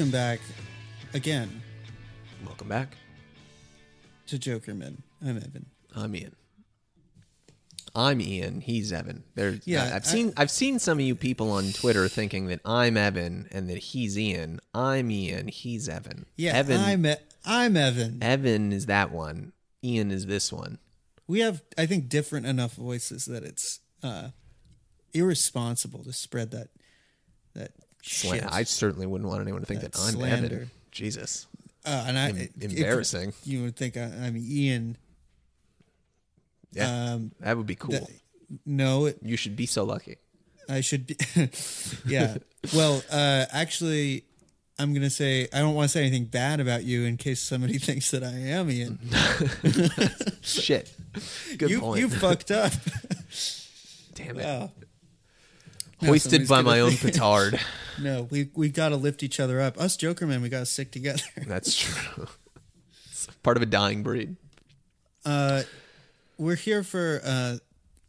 Welcome back again Welcome back. to Jokermen. I'm Evan. I'm Ian. I'm Ian. He's Evan. There. Yeah, Yeah, I've I- seen. I've seen some of you people on Twitter thinking that I'm Evan and that he's Ian. I'm Ian. He's Evan. Yeah, Evan. I'm E- I'm Evan. Evan is that one. Ian is this one. We have, I think, different enough voices that it's uh, irresponsible to spread that that I certainly wouldn't want anyone to think that, That I'm slander. Evan. Jesus. uh, and I, Em- embarrassing. you would think I, I'm Ian. Yeah, Um, that would be cool. that- no, it, you should be so lucky. I should be. yeah. Well, uh, actually, I'm gonna say I don't want to say anything bad about you in case somebody thinks that I am Ian. Shit. Good you point. you fucked up. Damn it. Wow. Hoisted by my own petard. No, we we got to lift each other up. Us Jokermen, we got to stick together. That's true. It's part of a dying breed. Uh, we're here for uh,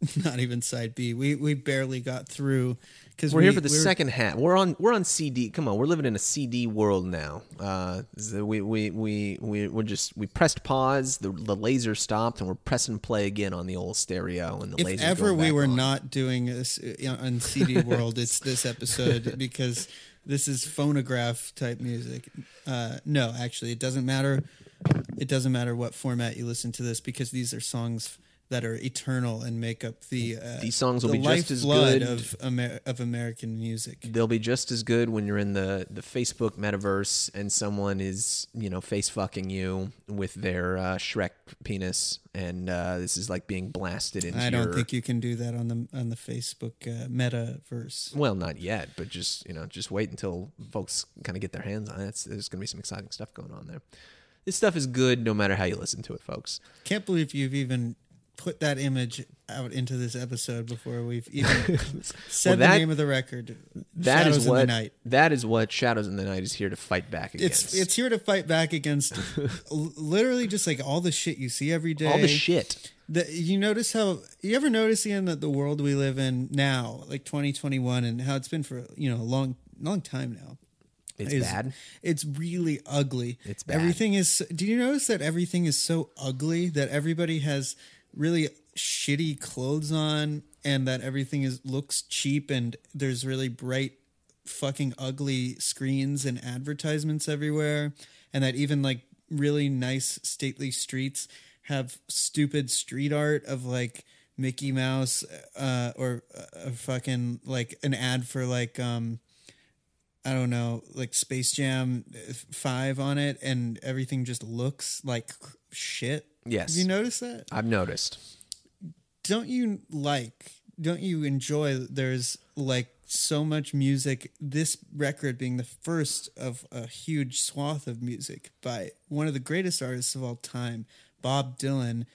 not even side B. We we barely got through because We're here for the second half. We're on we're on CD. Come on, we're living in a CD world now. Uh, so we we we we we're just we pressed pause. The the laser stopped, and we're pressing play again on the old stereo. And the If laser. ever going we were on. not doing this uh, on CD World, it's this episode because this is phonograph type music. Uh, no, actually, it doesn't matter. It doesn't matter what format you listen to this because these are songs that are eternal and make up the uh, These songs will the be just as good. of Amer- of American music. They'll be just as good when you're in the, the Facebook metaverse and someone is, you know, face fucking you with their uh, Shrek penis, and uh, this is like being blasted into I don't your- think you can do that on the on the Facebook uh, metaverse. Well, not yet, but just you know, just wait until folks kind of get their hands on it. It's, there's going to be some exciting stuff going on there. This stuff is good, no matter how you listen to it, folks. Can't believe you've even put that image out into this episode before we've even said that- the name of the record. That Shadows is what the night. that is what Shadows in the Night is here to fight back against. It's it's here to fight back against literally just like all the shit you see every day. all the shit. The, you notice how you ever notice Ian that the world we live in now, like 2021, and how it's been for you know a long long time now. It's is- bad. It's really ugly. It's bad. Everything is. Do you notice that everything is so ugly that everybody has really shitty clothes on, and that everything is looks cheap, and there's really bright, fucking ugly screens and advertisements everywhere, and that even like really nice stately streets have stupid street art of like Mickey Mouse uh, or a fucking like an ad for like um I don't know, like Space Jam 5 on it, and everything just looks like shit. Yes. Have you noticed that? I've noticed. Don't you like, don't you enjoy there's like so much music, this record being the first of a huge swath of music by one of the greatest artists of all time, Bob Dylan.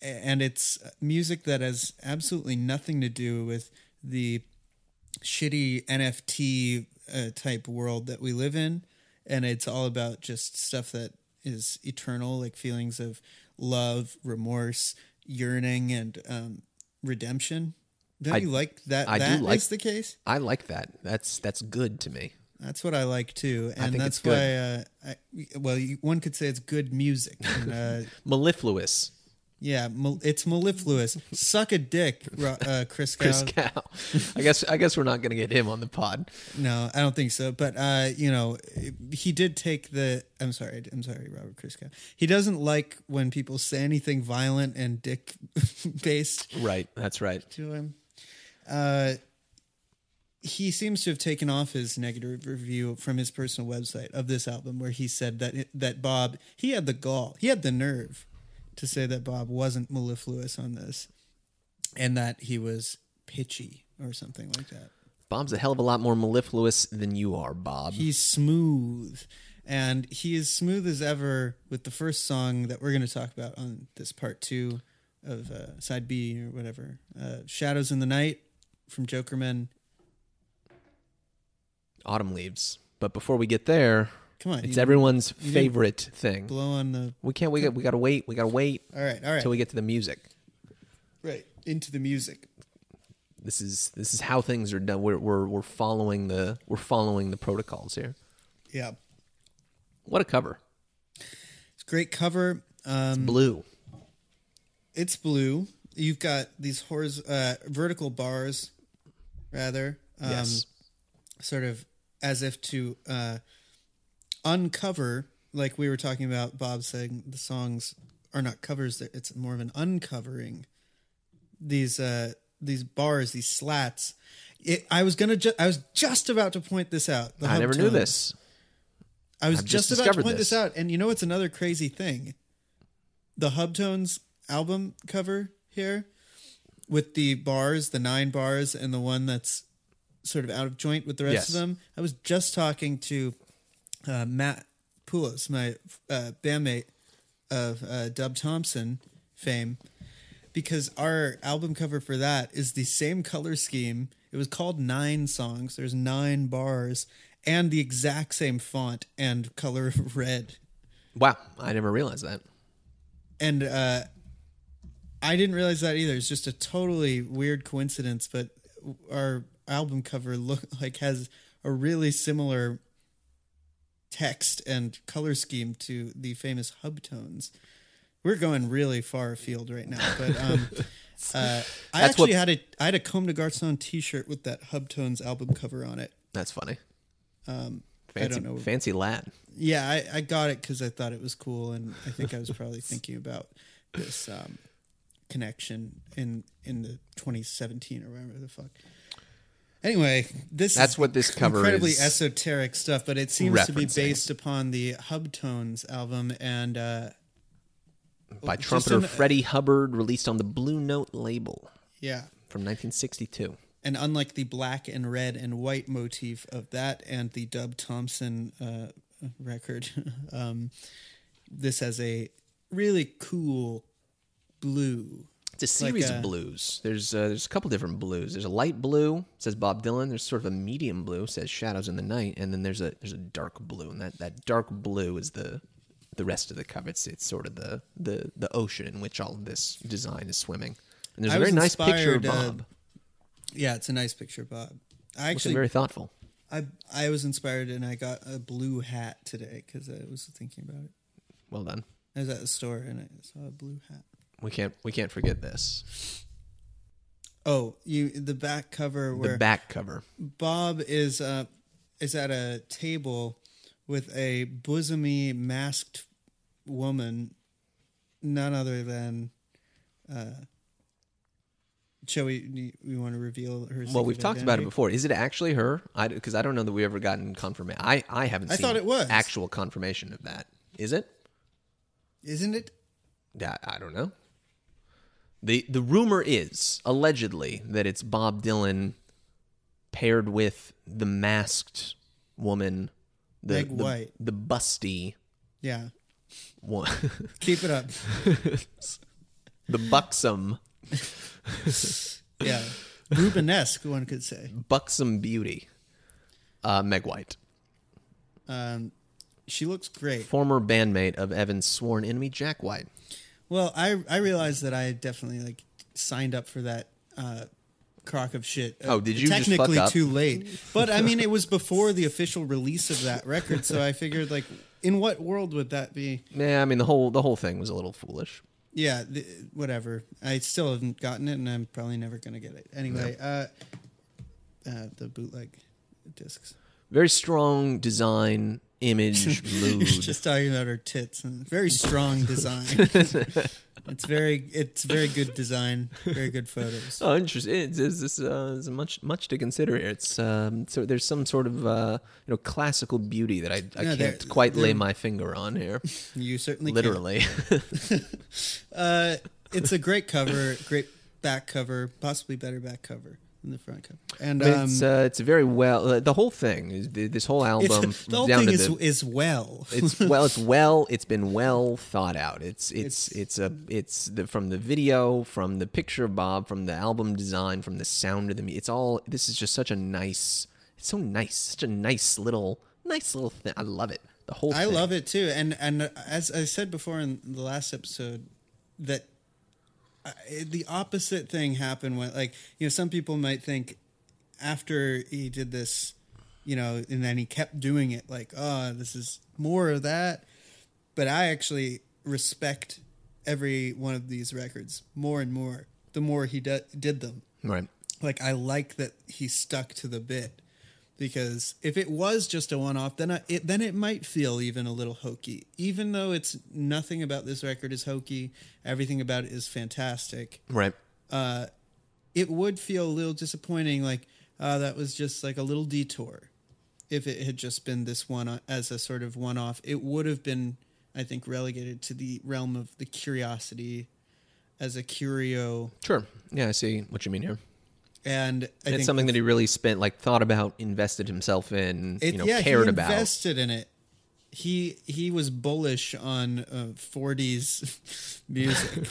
And it's music that has absolutely nothing to do with the shitty NFT uh, type world that we live in, and it's all about just stuff that is eternal, like feelings of love, remorse, yearning, and um, redemption. Don't I- you like that? I do like- is the case. I like that. That's that's good to me. That's what I like too, and that's why. Uh, I, well, you, one could say it's good music. And, uh, Mellifluous. Yeah, it's mellifluous. Suck a dick, uh, Chris, Chris Cow. Cow. I guess I guess we're not going to get him on the pod. No, I don't think so. But uh, you know, he did take the. I'm sorry. I'm sorry, Robert Christgau. He doesn't like when people say anything violent and dick based Right. That's right. to him. Uh, he seems to have taken off his negative review from his personal website of this album, where he said that that Bob he had the gall, he had the nerve to say that Bob wasn't mellifluous on this, and that he was pitchy or something like that. Bob's a hell of a lot more mellifluous than you are, Bob. He's smooth. And he is smooth as ever with the first song that we're going to talk about on this part two of uh, side B or whatever. Uh, Shadows in the Night from Jokermen. Autumn leaves. But before we get there, Come on. it's you everyone's favorite thing. Blow on the. We can't. We got. We got to wait. We got to wait All right. All right. until we get to the music. right. Into the music. This is this is how things are done. We're we're we're following the we're following the protocols here. Yeah, What a cover. it's a great cover. Um, Blue. it's blue. You've got these horiz- uh, vertical bars, rather. Um, yes. sort of as if to uh, uncover, like we were talking about. Bob saying the songs are not covers; it's more of an uncovering. These uh, these bars, these slats. It, I was gonna. Ju- I was just about to point this out. I never knew this. I was just just, about to point this. this. out, and you know what's another crazy thing? The Hub-Tones album cover here, with the bars, the nine bars, and the one that's sort of out of joint with the rest Yes. of them. I was just talking to uh, Matt Poulos, my uh, bandmate of uh, Dub Thompson fame, because our album cover for that is the same color scheme. It was called Nine Songs. There's nine bars and the exact same font and color of red. Wow, I never realized that. And uh, I didn't realize that either. It's just a totally weird coincidence, but our album cover look like has a really similar text and color scheme to the famous Hub-Tones. We're going really far afield right now, but um, uh, I That's what- actually had a I had a Comme de Garçon T-shirt with that Hub-Tones album cover on it. That's funny. Um, I Fancy, don't know. fancy lad. Yeah, I, I got it because I thought it was cool, and I think I was probably thinking about this um, connection in in the 2017 or whatever the fuck. Anyway, this That's is what this cover incredibly is esoteric stuff, but it seems to be based upon the Hub-Tones album, and uh, By trumpeter an- Freddie Hubbard, released on the Blue Note label yeah, from 1962. and unlike the black and red and white motif of that and the Dub Thompson uh, record, um, this has a really cool blue. It's a Like series a- of blues. There's uh, there's a couple different blues. There's a light blue, says Bob Dylan. There's sort of a medium blue, says Shadows in the Night, and then there's a there's a dark blue, and that, that dark blue is the the rest of the cover. It's it's sort of the the the ocean in which all of this design is swimming. And there's I a very nice picture of uh, Bob. Yeah, it's a nice picture, Bob. I Looking actually, very thoughtful. I I was inspired and I got a blue hat today because I was thinking about it. Well done. I was at the store and I saw a blue hat. We can't we can't forget this. Oh, you the back cover where The back cover. Bob is uh is at a table with a bosomy masked woman, none other than. uh Shall we? We want to reveal her. Well, we've talked about it before. Is it actually her? I because I don't know that we ever gotten confirmation. I I haven't. I thought it was. actual confirmation of that. Is it? Isn't it? Yeah, I don't know. The The rumor is allegedly that it's Bob Dylan paired with the masked woman, the Meg the, White. the busty Yeah. one, Keep it up. the buxom Yeah. Rubenesque, one could say. buxom beauty, uh, Meg White, Um, she looks great. former bandmate of Evan's sworn enemy Jack White. Well, I I realized that I definitely like signed up for that uh, crock of shit. Oh, did you just Technically too late, but I mean, it was before the official release of that record, so I figured like, in what world would that be? Yeah, I mean the whole the whole thing was a little foolish. Yeah, th- whatever. I still haven't gotten it, and I'm probably never gonna get it anyway. Uh, uh, the bootleg discs. Very strong design, image, mood. just talking about her tits and very strong design. it's very it's very good design, very good photos. Oh, interesting. It's, it's, it's, uh, there's much much to consider here. It's um, so there's some sort of uh, you know classical beauty that I, I No, can't quite lay my finger on here. You certainly can. Literally, Uh, it's a great cover, great back cover, possibly better back cover than the front cover. And um, it's uh, it's very well. Uh, the whole thing is this whole it's- album the whole down thing to is the, is well. it's well it's well it's been well thought out it's it's it's, a it's the from the video from the picture of bob from the album design from the sound of the mu- it's all this is just such a nice it's so nice such a nice little nice little thing i love it the whole I thing. love it too, and and as I said before in the last episode, that the opposite thing happened when, like, you know, some people might think after he did this you know, and then he kept doing it like, oh, this is more of that. But I actually respect every one of these records more and more the more he did them. Right. Like I like that he stuck to the bit because if it was just a one-off, then I, it then it might feel even a little hokey. Even though it's nothing about this record is hokey, everything about it is fantastic. Right. It would feel a little disappointing, like uh, that was just like a little detour. If it had just been this one as a sort of one-off, it would have been, I think, relegated to the realm of the curiosity as a curio, Sure. Yeah, I see what you mean here. And I it's something that he really spent, like, thought about, invested himself in, It, you know, yeah, cared he about. invested in it. He he was bullish on uh, 40s music.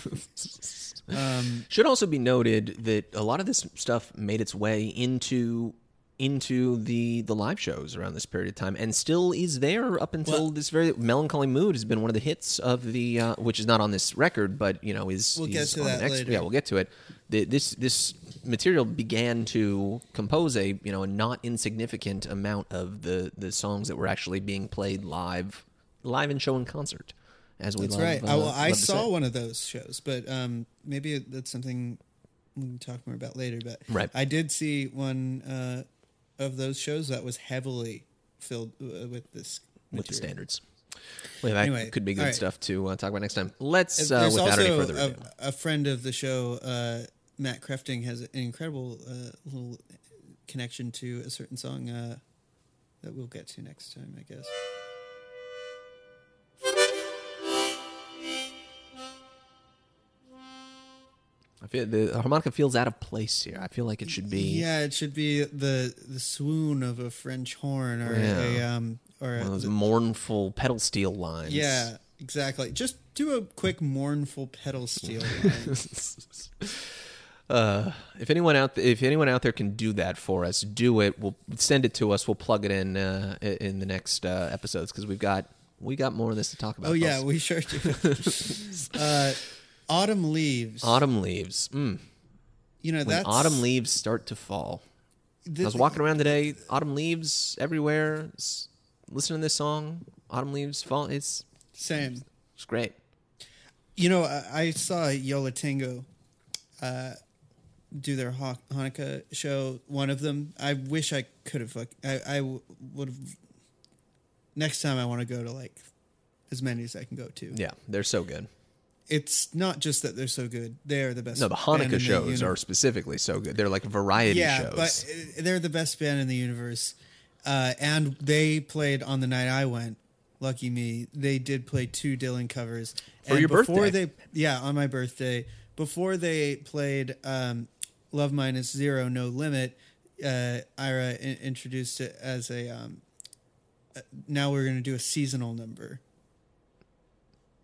um, Should also be noted that a lot of this stuff made its way into into the the live shows around this period of time, and still is there up until Well- this very melancholy mood has been one of the hits of the uh, which is not on this record, but you know is We'll get is to on the that next, later. Yeah, we'll get to it. The, this this material began to compose a you know a not insignificant amount of the the songs that were actually being played live live in show and concert. As we That's love, right. uh, I, well, I saw say. one of those shows, but um, maybe that's something we can talk more about later. But Right. I did see one uh, of those shows that was heavily filled uh, with this with the standards. Well, that Anyway, could be good right. stuff to uh, talk about next time. Let's, uh, without also any further a, ado. a friend of the show, uh, Matt Crafting, has an incredible uh, little connection to a certain song uh, that we'll get to next time, I guess. I feel the harmonica feels out of place here. I feel like it should be Yeah, it should be the the swoon of a French horn or a um or one a, of those mournful pedal steel lines. yeah, exactly. Just do a quick mournful pedal steel. line. Uh, if anyone out if anyone out there can do that for us, do it. We'll send it to us. We'll plug it in uh, in the next uh, episodes because we've got we got more of this to talk about. oh yeah, folks. we sure do. autumn leaves. autumn leaves. Mm. you know that autumn leaves start to fall. I was walking around today. Autumn leaves everywhere. Listening to this song, autumn leaves fall. It's Same. it's great. You know, I, I saw Yo La Tengo uh, do their Ha- Hanukkah show. One of them. I wish I could have. I, I would have. Next time, I want to go to like as many as I can go to. Yeah, they're so good. It's not just that they're so good; they are the best. No, the Hanukkah shows uni- are specifically so good. They're like variety yeah, shows. but uh, they're the best band in the universe. Uh, and they played on the night I went. Lucky me, they did play two Dylan covers. For and your before birthday. They, yeah, on my birthday. Before they played um, "Love Minus Zero, No Limit," uh, Ira in- introduced it as a. Um, uh, now we're going to do a seasonal number.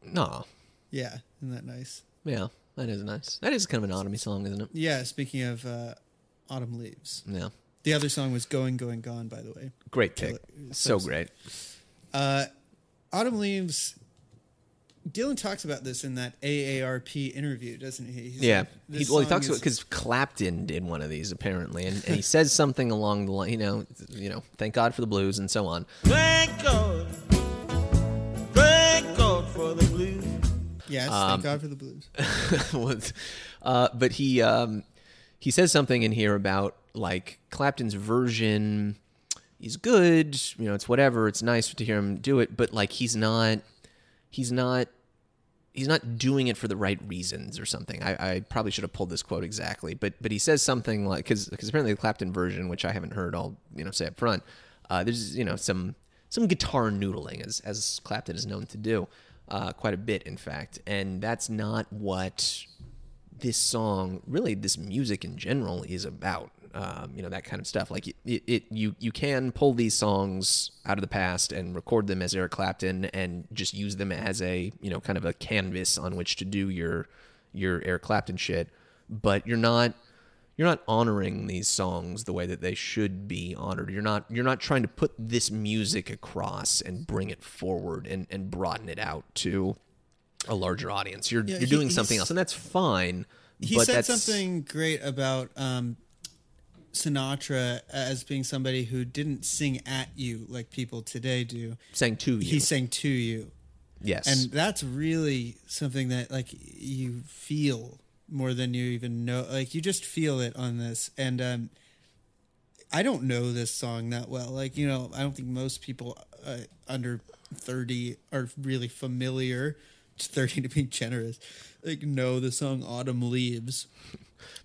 no, Yeah, isn't that nice? yeah, that is nice. That is kind of an autumn song, isn't it? Yeah. Speaking of uh, autumn leaves, Yeah, the other song was "Going, Going, Gone." By the way. great pick. So So- great. Uh, Autumn Leaves. Dylan talks about this in that AARP interview, doesn't he? He's Yeah. like, He, this well, he song talks is- about because Clapton did one of these apparently, and, and he says something along the line, you know, you know, thank God for the blues and so on. Thank God. Yes, um, thank God for the blues. was, uh, but he um, he says something in here about like Clapton's version is good, you know, it's whatever, it's nice to hear him do it, but like he's not, he's not. He's not doing it for the right reasons or something. I, I probably should have pulled this quote exactly, but but he says something like because because apparently the Clapton version, which I haven't heard, I'll you know say up front. Uh, there's you know some some guitar noodling as as Clapton is known to do, uh, quite a bit in fact, and that's not what this song, really this music in general, is about. Um, you know that kind of stuff. Like it, it, it, you you can pull these songs out of the past and record them as Eric Clapton and just use them as a you know kind of a canvas on which to do your your Eric Clapton shit. But you're not you're not honoring these songs the way that they should be honored. You're not you're not trying to put this music across and bring it forward and and broaden it out to a larger audience. You're Yeah, you're he- doing something else, and that's fine. He said that's, something great about um, Sinatra as being somebody who didn't sing at you like people today do. Sang to you. He sang to you. yes. And that's really something that like you feel more than you even know. Like you just feel it on this. And um I don't know this song that well. Like, you know, I don't think most people uh, under 30 are really familiar. 30 to be generous. Like know the song Autumn Leaves.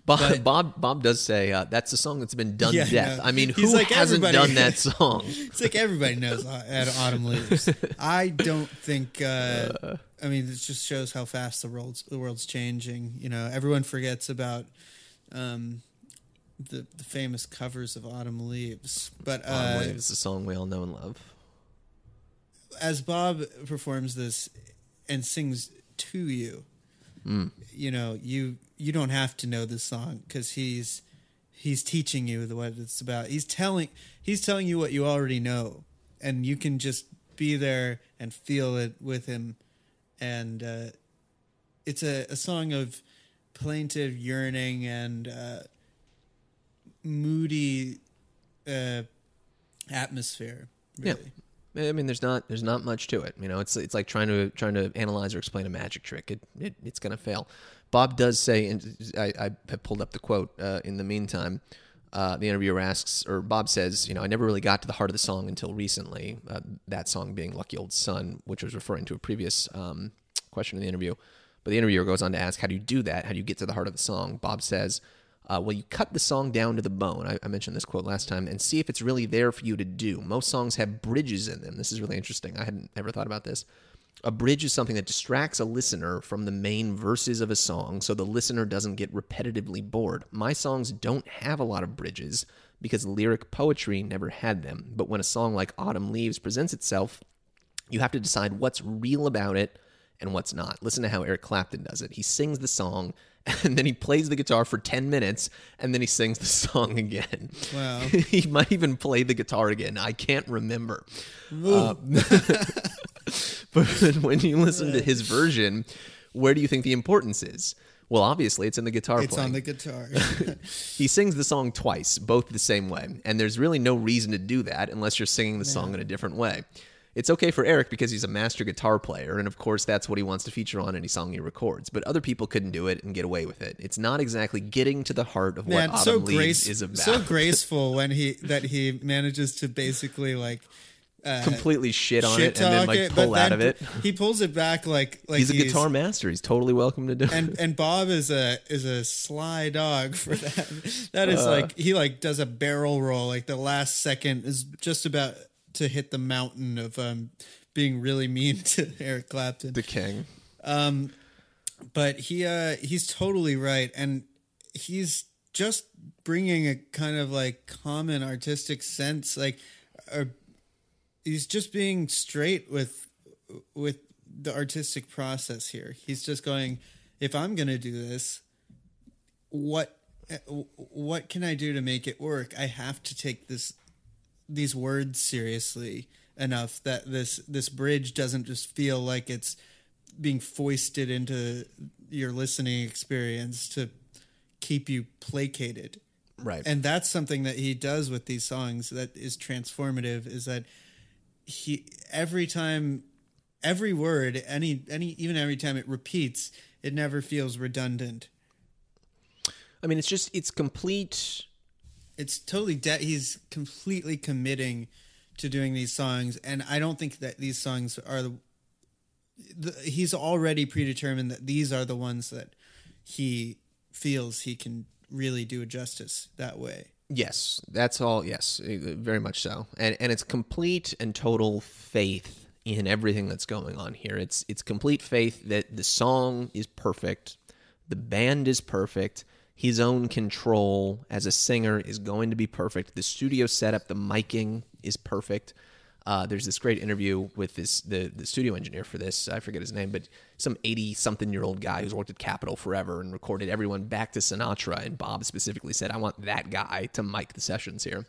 Bob, but- Bob Bob does say uh, that's a song that's been done Yeah, to death. no. I mean, He's who like hasn't done that song? It's like everybody knows at Autumn Leaves. I don't think. Uh, I mean, it just shows how fast the world's the world's changing. You know, everyone forgets about um, the the famous covers of Autumn Leaves. But Autumn uh, Leaves, the song we all know and love. as Bob performs this and sings to you, you know, you you don't have to know this song because he's he's teaching you the what it's about. He's telling he's telling you what you already know, and you can just be there and feel it with him. And uh, it's a, a song of plaintive yearning and uh, moody uh, atmosphere. Yeah. Really. I mean, there's not there's not much to it. You know, it's it's like trying to trying to analyze or explain a magic trick. It, it it's gonna fail. Bob does say, and I, I have pulled up the quote. Uh, in the meantime, uh, the interviewer asks, or Bob says, you know, I never really got to the heart of the song until recently. Uh, that song being "Lucky Old Sun," which was referring to a previous um, question in the interview. But the interviewer goes on to ask, how do you do that? How do you get to the heart of the song? Bob says, uh, well, you cut the song down to the bone. I, I mentioned this quote last time, and see if it's really there for you to do. Most songs have bridges in them. This is really interesting. I hadn't ever thought about this. A bridge is something that distracts a listener from the main verses of a song so the listener doesn't get repetitively bored. My songs don't have a lot of bridges because lyric poetry never had them. But when a song like Autumn Leaves presents itself, you have to decide what's real about it and what's not. Listen to how Eric Clapton does it. He sings the song and then he plays the guitar for 10 minutes and then he sings the song again. Wow. he might even play the guitar again. I can't remember. Uh, but when you listen to his version, where do you think the importance is? Well, obviously, it's in the guitar It's playing. on the guitar. He sings the song twice, both the same way, and there's really no reason to do that unless you're singing the song in a different way. It's okay for Eric because he's a master guitar player, and of course, that's what he wants to feature on any song he records. But other people couldn't do it and get away with it. It's not exactly getting to the heart of what Man, Autumn so Leaves is about. so graceful when he that he manages to basically like Completely shit on shit it and then like it, pull out then of it. He pulls it back like like He's a guitar master. He's totally welcome to do it. and and Bob is a is a sly dog for that. That is Uh. like he like does a barrel roll. Like the last second is just about to hit the mountain of um being really mean to Eric Clapton. the king. Um but he uh he's totally right and he's just bringing a kind of like common artistic sense like uh, he's just being straight with with the artistic process here. He's just going if i'm going to do this what what can i do to make it work? I have to take this these words seriously enough that this this bridge doesn't just feel like it's being foisted into your listening experience to keep you placated. Right. and that's something that he does with these songs that is transformative is that he every time every word any any even every time it repeats it never feels redundant I mean, it's just it's complete. it's totally de- he's completely committing to doing these songs and i don't think that these songs are the, the he's already predetermined that these are the ones that he feels he can really do a justice that way Yes, that's all. Yes, very much so. And and it's complete and total faith in everything that's going on here. It's it's complete faith that the song is perfect, the band is perfect, his own control as a singer is going to be perfect. The studio setup, the miking is perfect. Uh, there's this great interview with this the the studio engineer for this. I forget his name, but some eighty something year old guy who's worked at Capitol forever and recorded everyone back to Sinatra. And Bob specifically said, "I want that guy to mic the sessions here."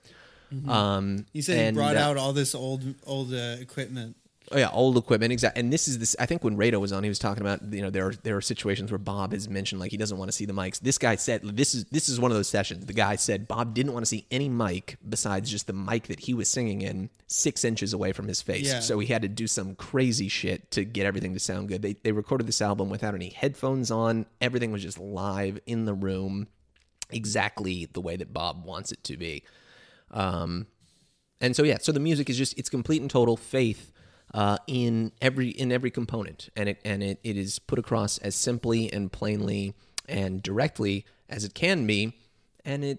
Um, he said he brought uh, out all this old old uh, equipment Oh yeah, old equipment, exactly. And this is this. I think when Rado was on, he was talking about you know there are there are situations where Bob has mentioned like he doesn't want to see the mics. This guy said this is this is one of those sessions. The guy said Bob didn't want to see any mic besides just the mic that he was singing in six inches away from his face. Yeah. So he had to do some crazy shit to get everything to sound good. They they recorded this album without any headphones on. Everything was just live in the room, exactly the way that Bob wants it to be. Um, and so yeah, so the music is just it's complete and total faith uh, in every in every component, and it and it, it is put across as simply and plainly and directly as it can be, and it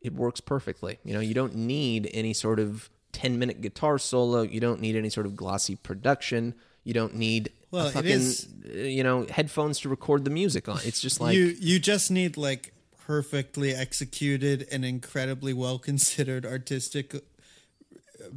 it works perfectly. You know, you don't need any sort of ten minute guitar solo. You don't need any sort of glossy production. You don't need Well, fucking is- uh, you know headphones to record the music on. It's just like you you just need like perfectly executed and incredibly well considered artistic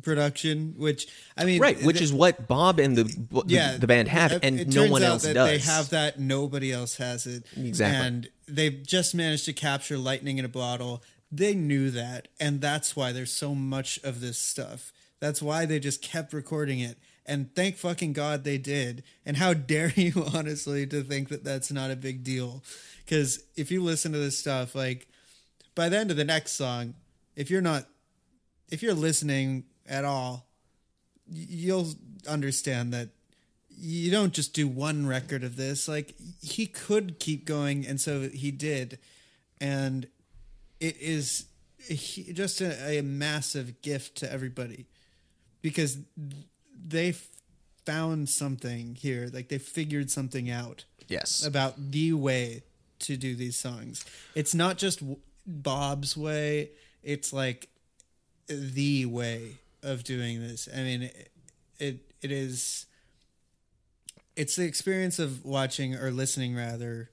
production which i mean right, which th- is what Bob and the the, yeah. the band have, it- and it no one else that does. they have that nobody else has it. Exactly. and they've just managed to capture lightning in a bottle. They knew that and that's why there's so much of this stuff. That's why they just kept recording it. And thank fucking god they did. And how dare you honestly to think that that's not a big deal? Because if you listen to this stuff like by the end of the next song if you're not if you're listening at all you'll understand that you don't just do one record of this. Like he could keep going and so he did. And it is just a, a massive gift to everybody because they found something here. Like they figured something out yes, about the way to do these songs. It's not just Bob's way, it's like the way of doing this. I mean, it it, it is it's the experience of watching or listening rather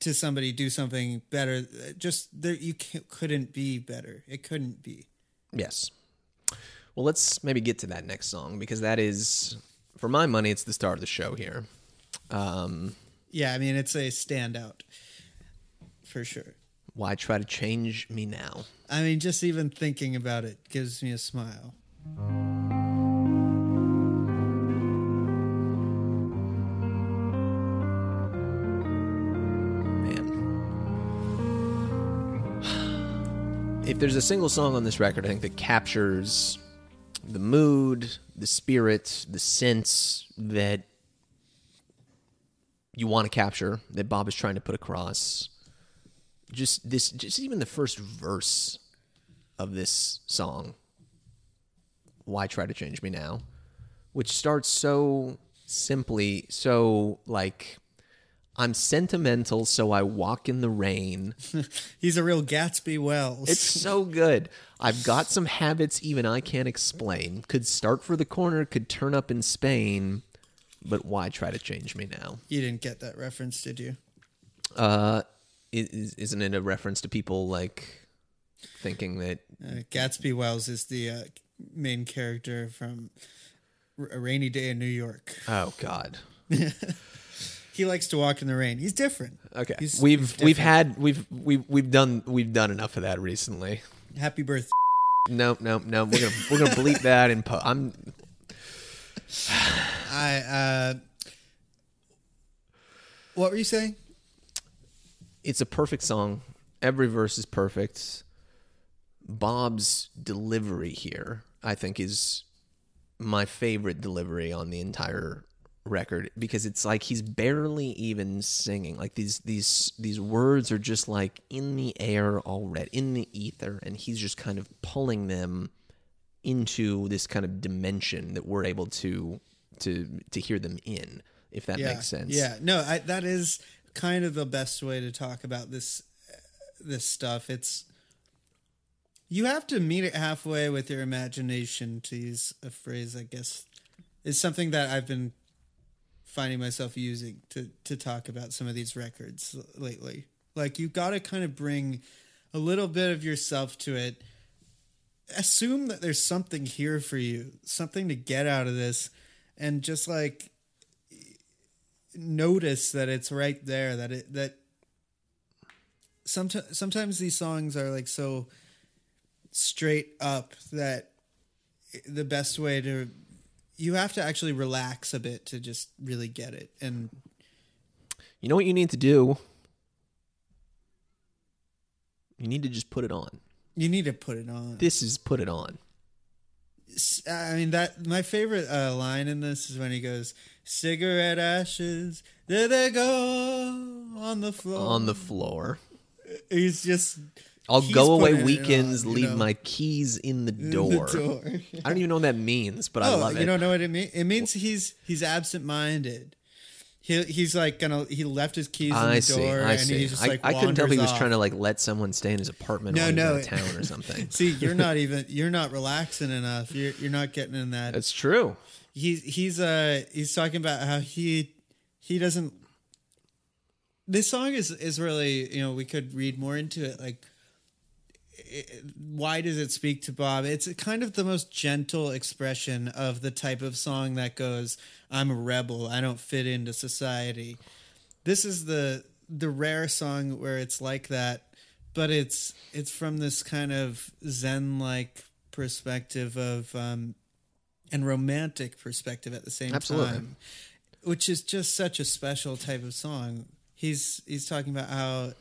to somebody do something better. Just there you couldn't be better. It couldn't be. Yes. Well, let's maybe get to that next song because that is, for my money, it's the star of the show here. Um, Yeah, I mean, it's a standout for sure. why try to change me now? I mean, just even thinking about it gives me a smile. Man. If there's a single song on this record, I think that captures the mood, the spirit, the sense that you want to capture, that Bob is trying to put across. Just this, just even the first verse of this song, Why Try to Change Me Now, which starts so simply, so like, I'm sentimental, so I walk in the rain. He's a real Gatsby Welles. It's so good. I've got some habits even I can't explain. Could start for the corner, could turn up in Spain, but why try to change me now? you didn't get that reference, did you? Uh, is, isn't it a reference to people like thinking that? Uh, Gatsby Welles is the uh, main character from A Rainy Day in New York. Oh God. He likes to walk in the rain. He's different. Okay, He's- we've he's we've had we've we've we've done we've done enough of that recently. Happy birthday. No, no, no. We're gonna we're gonna bleep that and po- I'm I. Uh, what were you saying? It's a perfect song. Every verse is perfect. Bob's delivery here, I think, is my favorite delivery on the entire record because it's like he's barely even singing. Like these these these words are just like in the air already, in the ether, and he's just kind of pulling them into this kind of dimension that we're able to to to hear them in, if that yeah. makes sense. Yeah. No, I, that is kind of the best way to talk about this this stuff. It's you have to meet it halfway with your imagination to use a phrase I guess is something that I've been finding myself using to to talk about some of these records lately. Like you got to kind of bring a little bit of yourself to it. Assume that there's something here for you, something to get out of this and just like notice that it's right there that it that sometimes sometimes these songs are like so straight up that the best way to you have to actually relax a bit to just really get it. And You know what you need to do? You need to just put it on. you need to put it on. This is put it on. I mean that my favorite uh, line in this is when he goes, "Cigarette ashes, there they go on the floor." On the floor. he's just I'll go away weekends, on, you leave know, my keys in the in door. The door. I don't even know what that means, but I oh, love you it. don't know what it means? It means he's he's absent-minded. He he's like gonna he left his keys in the see. door I and see. he's just I, like I couldn't tell if he was wanders trying to like let someone stay in his apartment No, while he was no. town or something. See, you're not even you're not relaxing enough. You're you're not getting in that. That's true. he's he's uh he's talking about how he he doesn't this song is is really you know we could read more into it like it, why does it speak to bob it's kind of the most gentle expression of the type of song that goes i'm a rebel i don't fit into society this is the the rare song where it's like that but it's it's from this kind of zen like perspective of um and romantic perspective at the same Absolutely. time, which is just such a special type of song. He's he's talking about how,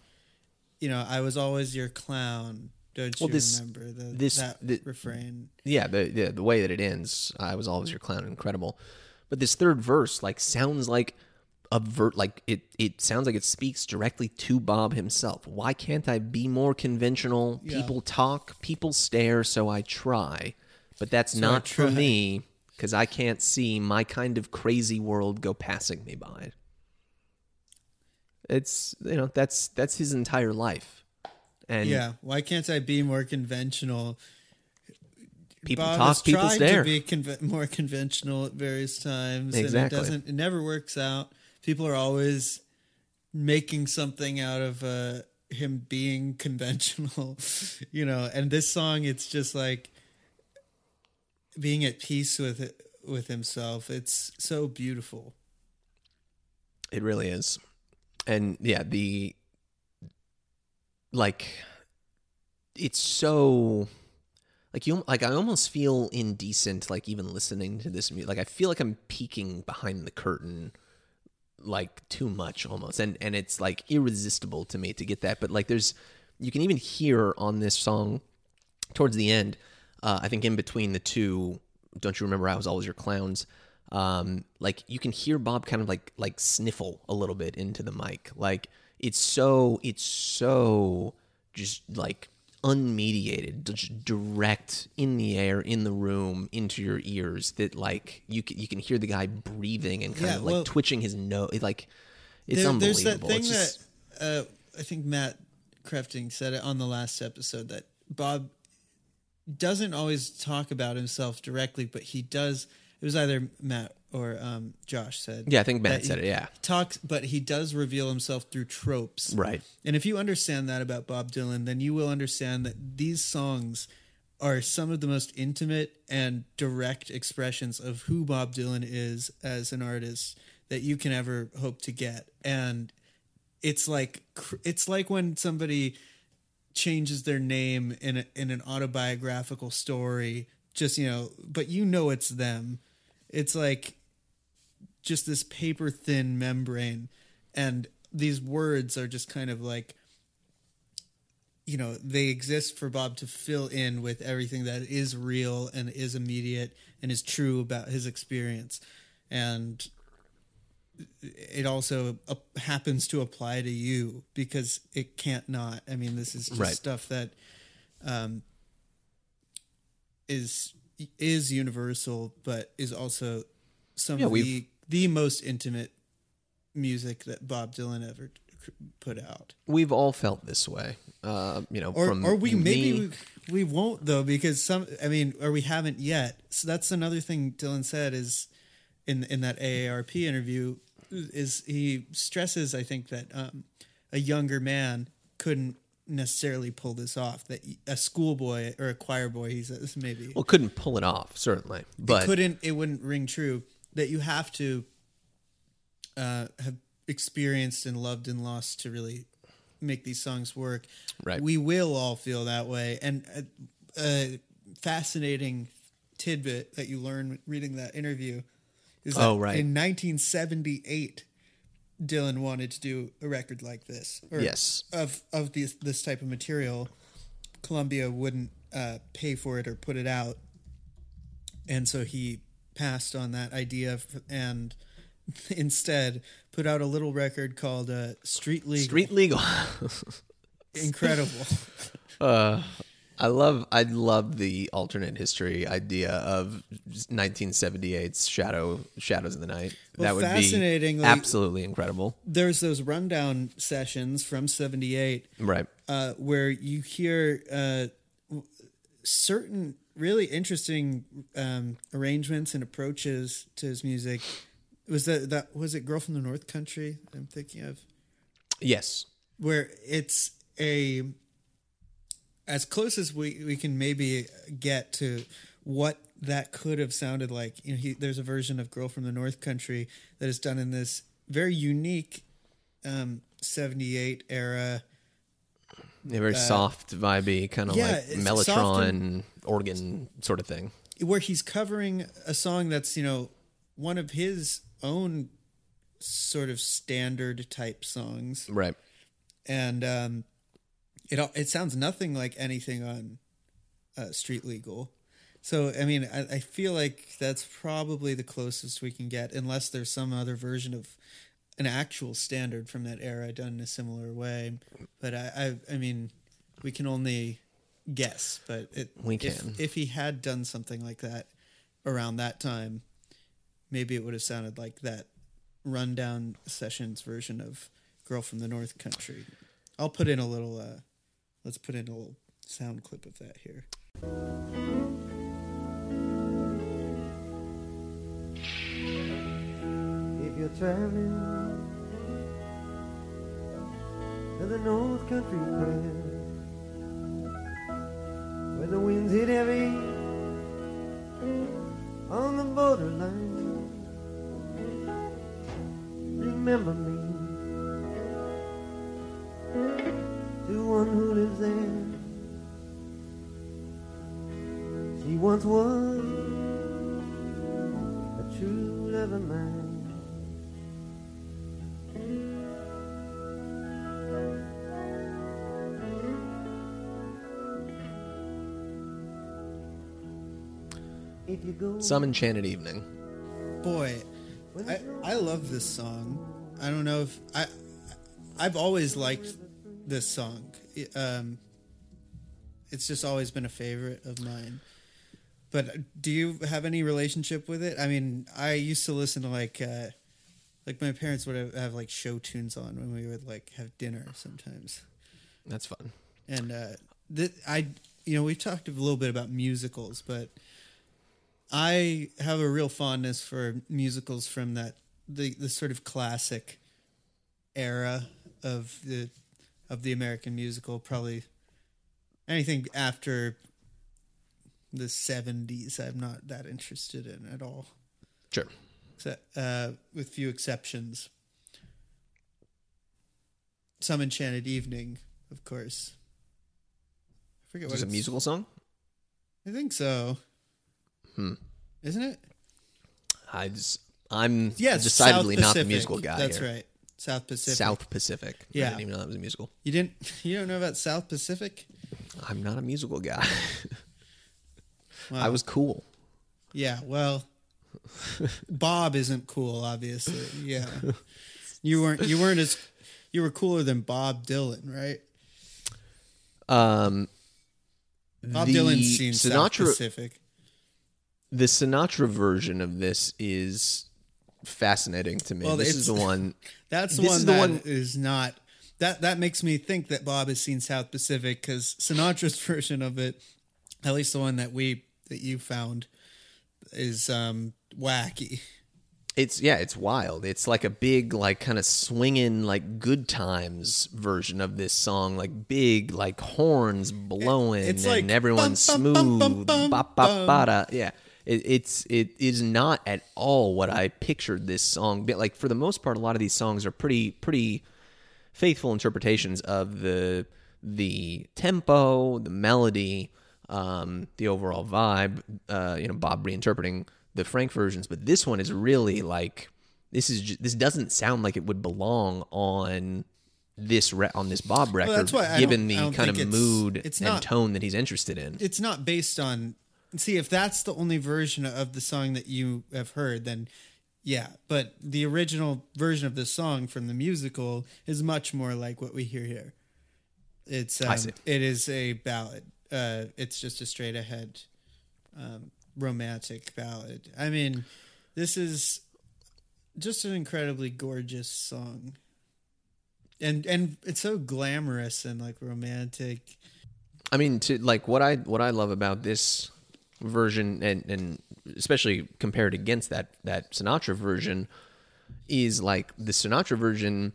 you know, I was always your clown. Don't Well, you this- remember the, this- that the- refrain? Yeah, the, the the way that it ends, I was always your clown, incredible. But this third verse like sounds like a ver- like it it sounds like it speaks directly to Bob himself. Why can't I be more conventional? Yeah. People talk, people stare, so I try. But that's I not for me because I can't see my kind of crazy world go passing me by. It's you know that's that's his entire life, and Yeah. Why can't I be more conventional? people Bob talk, people stare. to be conve- more conventional at various times, Exactly. and it doesn't. It never works out. People are always making something out of uh, him being conventional, you know. And this song, it's just like being at peace with it, with himself. It's so beautiful. It really is. And yeah, the like it's so like you like I almost feel indecent like even listening to this music. Like I feel like I'm peeking behind the curtain like too much almost. And and it's like irresistible to me to get that. But like there's you can even hear on this song towards the end, uh, I think in between the two, don't you remember I was always your clowns? Um, like you can hear Bob kind of like like sniffle a little bit into the mic. Like it's so it's so just like unmediated, just direct in the air, in the room, into your ears. That like you can you can hear the guy breathing and kind Yeah, of like well- twitching his nose. Like it's There- unbelievable. There's that thing just- that uh, I think Matt Crafting said it on the last episode that Bob doesn't always talk about himself directly, but he does. It was either Matt or um, Josh said. Yeah, I think Matt said it, yeah. talks, but he does reveal himself through tropes. Right. And if you understand that about Bob Dylan, then you will understand that these songs are some of the most intimate and direct expressions of who Bob Dylan is as an artist that you can ever hope to get. And it's like it's like when somebody changes their name in a, in an autobiographical story just you know but you know it's them it's like just this paper thin membrane and these words are just kind of like you know they exist for bob to fill in with everything that is real and is immediate and is true about his experience and it also uh, happens to apply to you because it can't not i mean this is just Right. stuff that um is is universal but is also some Yeah, of the most intimate music that Bob Dylan ever put out. we've all felt this way. Uh, you know, Or from or we maybe we, we won't though because some I mean or we haven't yet. So that's another thing Dylan said is in in that AARP interview is he stresses I think that um, a younger man couldn't necessarily pull this off that a schoolboy or a choir boy he says maybe well couldn't pull it off certainly, but couldn't it wouldn't ring true that you have to uh, have experienced and loved and lost to really make these songs work. Right. We will all feel that way, and a, a fascinating tidbit that you learn reading that interview is that Oh, right. in 1978, Dylan wanted to do a record like this. Or Yes. Of of this this type of material, Columbia wouldn't uh, pay for it or put it out, and so he passed on that idea f- and instead put out a little record called uh, Street Legal. Street legal. Incredible. I love I love the alternate history idea of 1978's Shadow Shadows of the Night. Well, that would be fascinatingly- absolutely incredible. There's those rundown sessions from 78 Right. uh, where you hear uh, certain really interesting um, arrangements and approaches to his music. Was that that was it? Girl from the North Country. I'm thinking of Yes. where it's a as close as we we can maybe get to what that could have sounded like. You know, he, there's a version of "Girl from the North Country" that is done in this very unique um, '78 era. A very soft, vibey, kind of Uh, yeah, like Mellotron organ sort of thing. where he's covering a song that's you know one of his own sort of standard type songs Right. and um it it sounds nothing like anything on uh, street legal so i mean I, I feel like that's probably the closest we can get unless there's some other version of an actual standard from that era done in a similar way. But i i, I mean we can only guess but it We if, can. if he had done something like that around that time maybe it would have sounded like that rundown sessions version of girl from the north country. I'll put in a little uh let's put in a little sound clip of that here. If you're traveling to the North Country Fair, where the winds hit heavy on the borderline, remember me to one who lives there. She once was a true love of mine. Some enchanted evening. boy i i love this song. I don't know if i i've always liked this song. It, um it's just always been a favorite of mine. But do you have any relationship with it? I mean i used to listen to like uh like my parents would have, have like show tunes on when we would like have dinner sometimes. That's fun. and uh th- i you know we've talked a little bit about musicals but i have a real fondness for musicals from that the the sort of classic era of the of the american musical probably anything after the 70s i'm not that interested in at all Sure. Except, uh, with few exceptions some enchanted evening of course I forget Is what this a musical song? I think so. Hmm. Isn't it? I just, I'm Yeah, decidedly not the musical guy That's here. right. South Pacific. South Pacific. I Yeah. didn't even know that was a musical. You didn't? You don't know about South Pacific? I'm not a musical guy. Wow. I was cool. Yeah. Well, Bob isn't cool, obviously. Yeah. You weren't. You weren't as. You were cooler than Bob Dylan, right? Um, Bob the Dylan's seen South Pacific. The Sinatra version of this is fascinating to me. Well, this is the one. That's the one is the that one- is not. That that makes me think that Bob has seen South Pacific because Sinatra's version of it, at least the one that we that you found, is um wacky. It's yeah, it's wild. It's like a big, like kind of swinging, like good times version of this song, like big, like horns blowing, it's and like everyone's bum, bum, bum, smooth. bum, bum, ba, ba, bum. Yeah, it, it's it is not at all what I pictured this song. But like for the most part, a lot of these songs are pretty pretty faithful interpretations of the the tempo, the melody. um, the overall vibe. Uh, you know, Bob reinterpreting the Frank versions, but this one is really like this is just, this doesn't sound like it would belong on this re- on this Bob record, that's why I given the kind of it's- mood it's and not- tone that he's interested in. it's not based on see if that's the only version of the song that you have heard then yeah but the original version of the song from the musical is much more like what we hear here. It's um, it is a ballad uh it's just a straight ahead um romantic ballad. I mean this is just an incredibly gorgeous song. And and it's so glamorous and like romantic. I mean, to like what I what I love about this version, and and especially compared against that that Sinatra version, is like the Sinatra version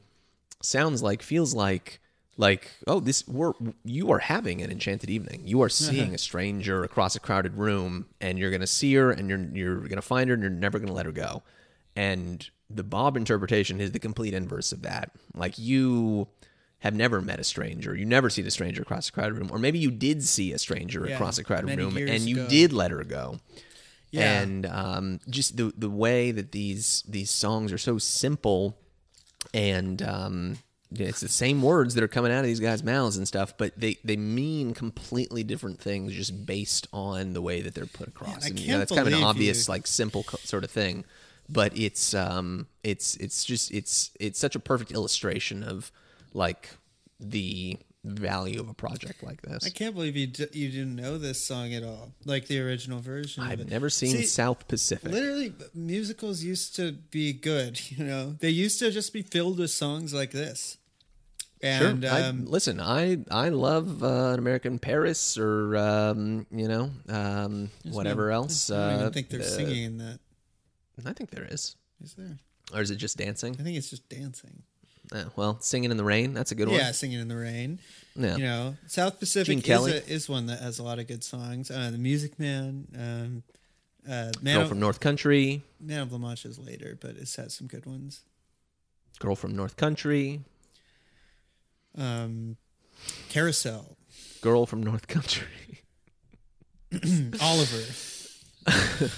sounds like feels like like oh this we're you are having an enchanted evening. You are seeing a stranger across a crowded room, and you're gonna see her, and you're you're gonna find her, and you're never gonna let her go. And the Bob interpretation is the complete inverse of that. Like you have never met a stranger. You never seen a stranger across a crowded room, or maybe you did see a stranger Yeah, across a crowded room and you ago. did let her go. Yeah. And um, just the the way that these these songs are so simple, and um, it's the same words that are coming out of these guys' mouths and stuff, but they they mean completely different things just based on the way that they're put across. I and you know, that's kind of an obvious you- like simple co- sort of thing, but it's um it's it's just it's it's such a perfect illustration of like the value of a project like this. I can't believe you d- you didn't know this song at all, like the original version. I've never seen See, South Pacific. Literally, musicals used to be good. You know, they used to just be filled with songs like this. And sure. I, um, listen, I I love uh, an American Paris or um, you know um, whatever else. I don't even uh, think they're uh, singing in that. I think there is, Is there? or is it just dancing? I think it's just dancing. Eh, well, singing in the rain. That's a good one. Yeah, singing in the rain. Yeah. You know, South Pacific Gene is, Kelly. a, is one that has a lot of good songs. Uh, the Music Man, um, uh, Man, Girl of, from North Country. Man of La Mancha is later, but it's had some good ones. Girl from North Country. Um, Carousel, Girl from North Country. Oliver.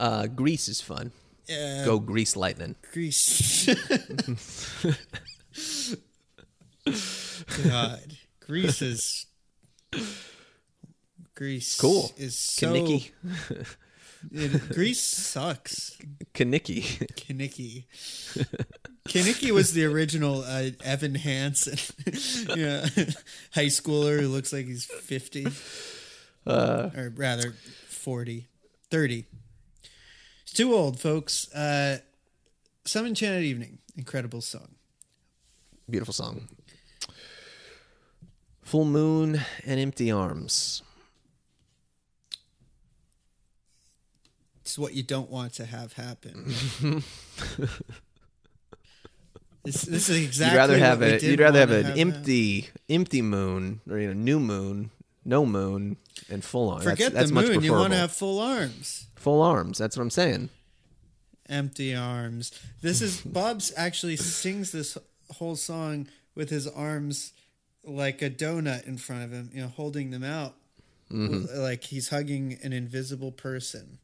Uh, Grease is fun. Uh, Go Grease Lightning. Grease. God, Grease is Grease. Cool. Is so Kenickie. it, Grease sucks. Kenickie. Kenickie. Kenickie was the original uh, Evan Hansen, yeah, high schooler who looks like he's fifty, Uh. or rather 40, 30. Too old, folks. Uh, Some Enchanted Evening, incredible song. Beautiful song. Full Moon and Empty Arms. It's what you don't want to have happen. this, this is exactly. you'd rather have a you'd rather have an happen. empty empty moon or you know new moon, no moon, and full arms. Forget that's, that's the much moon. You want to have full arms. full arms. That's what I'm saying. empty arms. This is Bob's actually sings this whole song with his arms like a donut in front of him, you know, holding them out, Mm-hmm. like he's hugging an invisible person,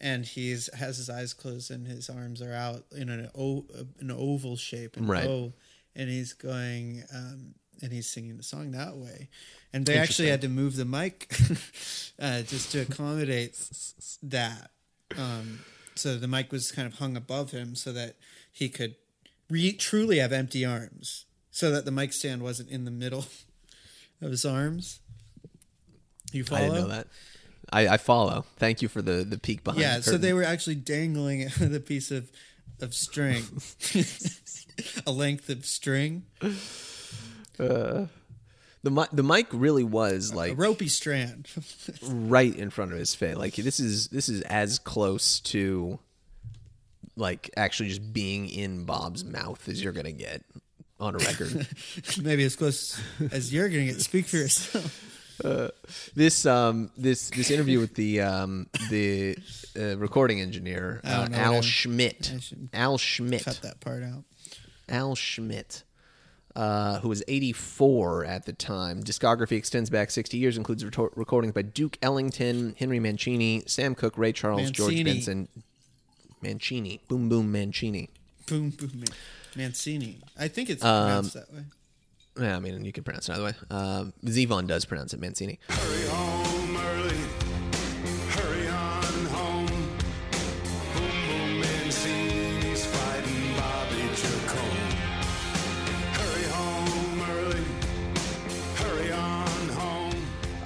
and he's has his eyes closed and his arms are out in an o, an oval shape, an Right. O, and he's going. Um, and he's singing the song that way, and they actually had to move the mic uh, just to accommodate that. Um, so the mic was kind of hung above him so that he could re- truly have empty arms, so that the mic stand wasn't in the middle of his arms. You follow? I didn't know that. I, I follow. Thank you for the the peek behind. Yeah, the so they were actually dangling the piece of of string, a length of string, the the mic really was a like ropey strand. right in front of his face. Like this is this is as close to like actually just being in Bob's mouth as you're gonna get on a record. Maybe as close as you're getting it. Speak for yourself. this um this this interview with the um the uh, recording engineer uh, Al Schmitt Al Schmitt Cut that part out. Al Schmitt uh, who was 84 at the time. Discography extends back 60 years, includes retor- recordings by Duke Ellington, Henry Mancini, Sam Cooke, Ray Charles, George Benson, Mancini, Boom Boom Mancini. Boom, boom, man. Mancini. I think it's Um, pronounced that way. Yeah, I mean, you can pronounce it either way. Um, Zevon does pronounce it Mancini.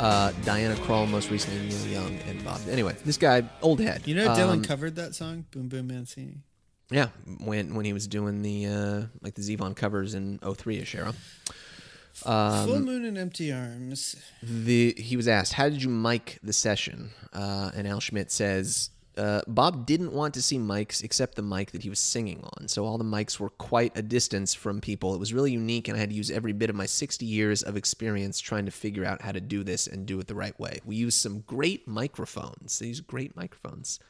Uh, Diana Krall, most recently Neil Young and Bob. Anyway, this guy, old head. You know, Dylan Um, covered that song, Boom Boom Mancini. Yeah, when when he was doing the uh, like the Zevon covers in 03ish era. Um, Full Moon and Empty Arms. the he was asked, "How did you mic the session?" Uh, and Al Schmitt says, uh, "Bob didn't want to see mics except the mic that he was singing on, so all the mics were quite a distance from people. It was really unique, and I had to use every bit of my 60 years of experience trying to figure out how to do this and do it the right way. We used some great microphones. these great microphones."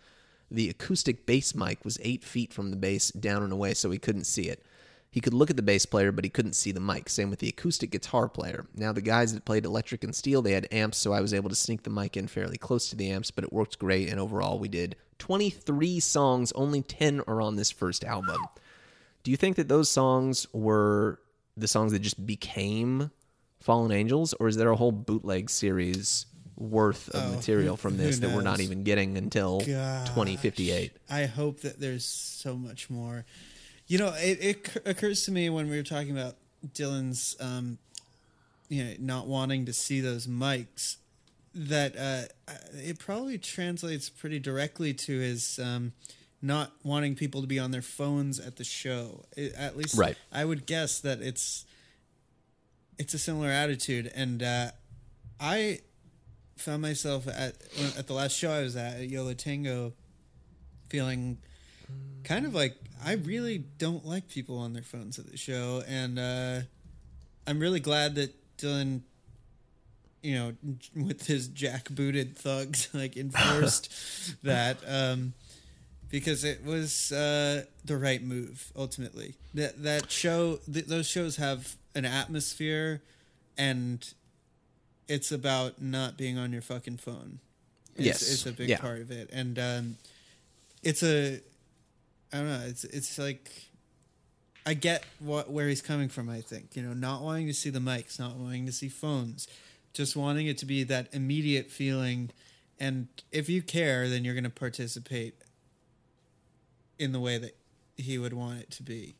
The acoustic bass mic was eight feet from the bass, down and away, so he couldn't see it. He could look at the bass player, but he couldn't see the mic. Same with the acoustic guitar player. Now, the guys that played electric and steel, they had amps, so I was able to sneak the mic in fairly close to the amps, but it worked great. And overall, we did 23 songs. Only 10 are on this first album. Do you think that those songs were the songs that just became Fallen Angels, or is there a whole bootleg series worth of Oh, material from this that we're not even getting until Gosh. 2058? I hope that there's so much more. You know, it, it occurs to me when we were talking about Dylan's, um, you know, not wanting to see those mics, that uh, it probably translates pretty directly to his um, not wanting people to be on their phones at the show. It, at least, Right. I would guess that it's it's a similar attitude, and uh, I found myself at at the last show I was at at Yo La Tengo, feeling kind of like I really don't like people on their phones at the show, and uh, I'm really glad that Dylan, you know, with his jack-booted thugs, like enforced that um, because it was uh, the right move ultimately. That that show, th- those shows have an atmosphere, and it's about not being on your fucking phone. It's, Yes. it's a big Yeah. part of it, and um, it's a I don't know. It's it's like I get what where he's coming from. I think you know, not wanting to see the mics, not wanting to see phones, just wanting it to be that immediate feeling. And if you care, then you're going to participate in the way that he would want it to be.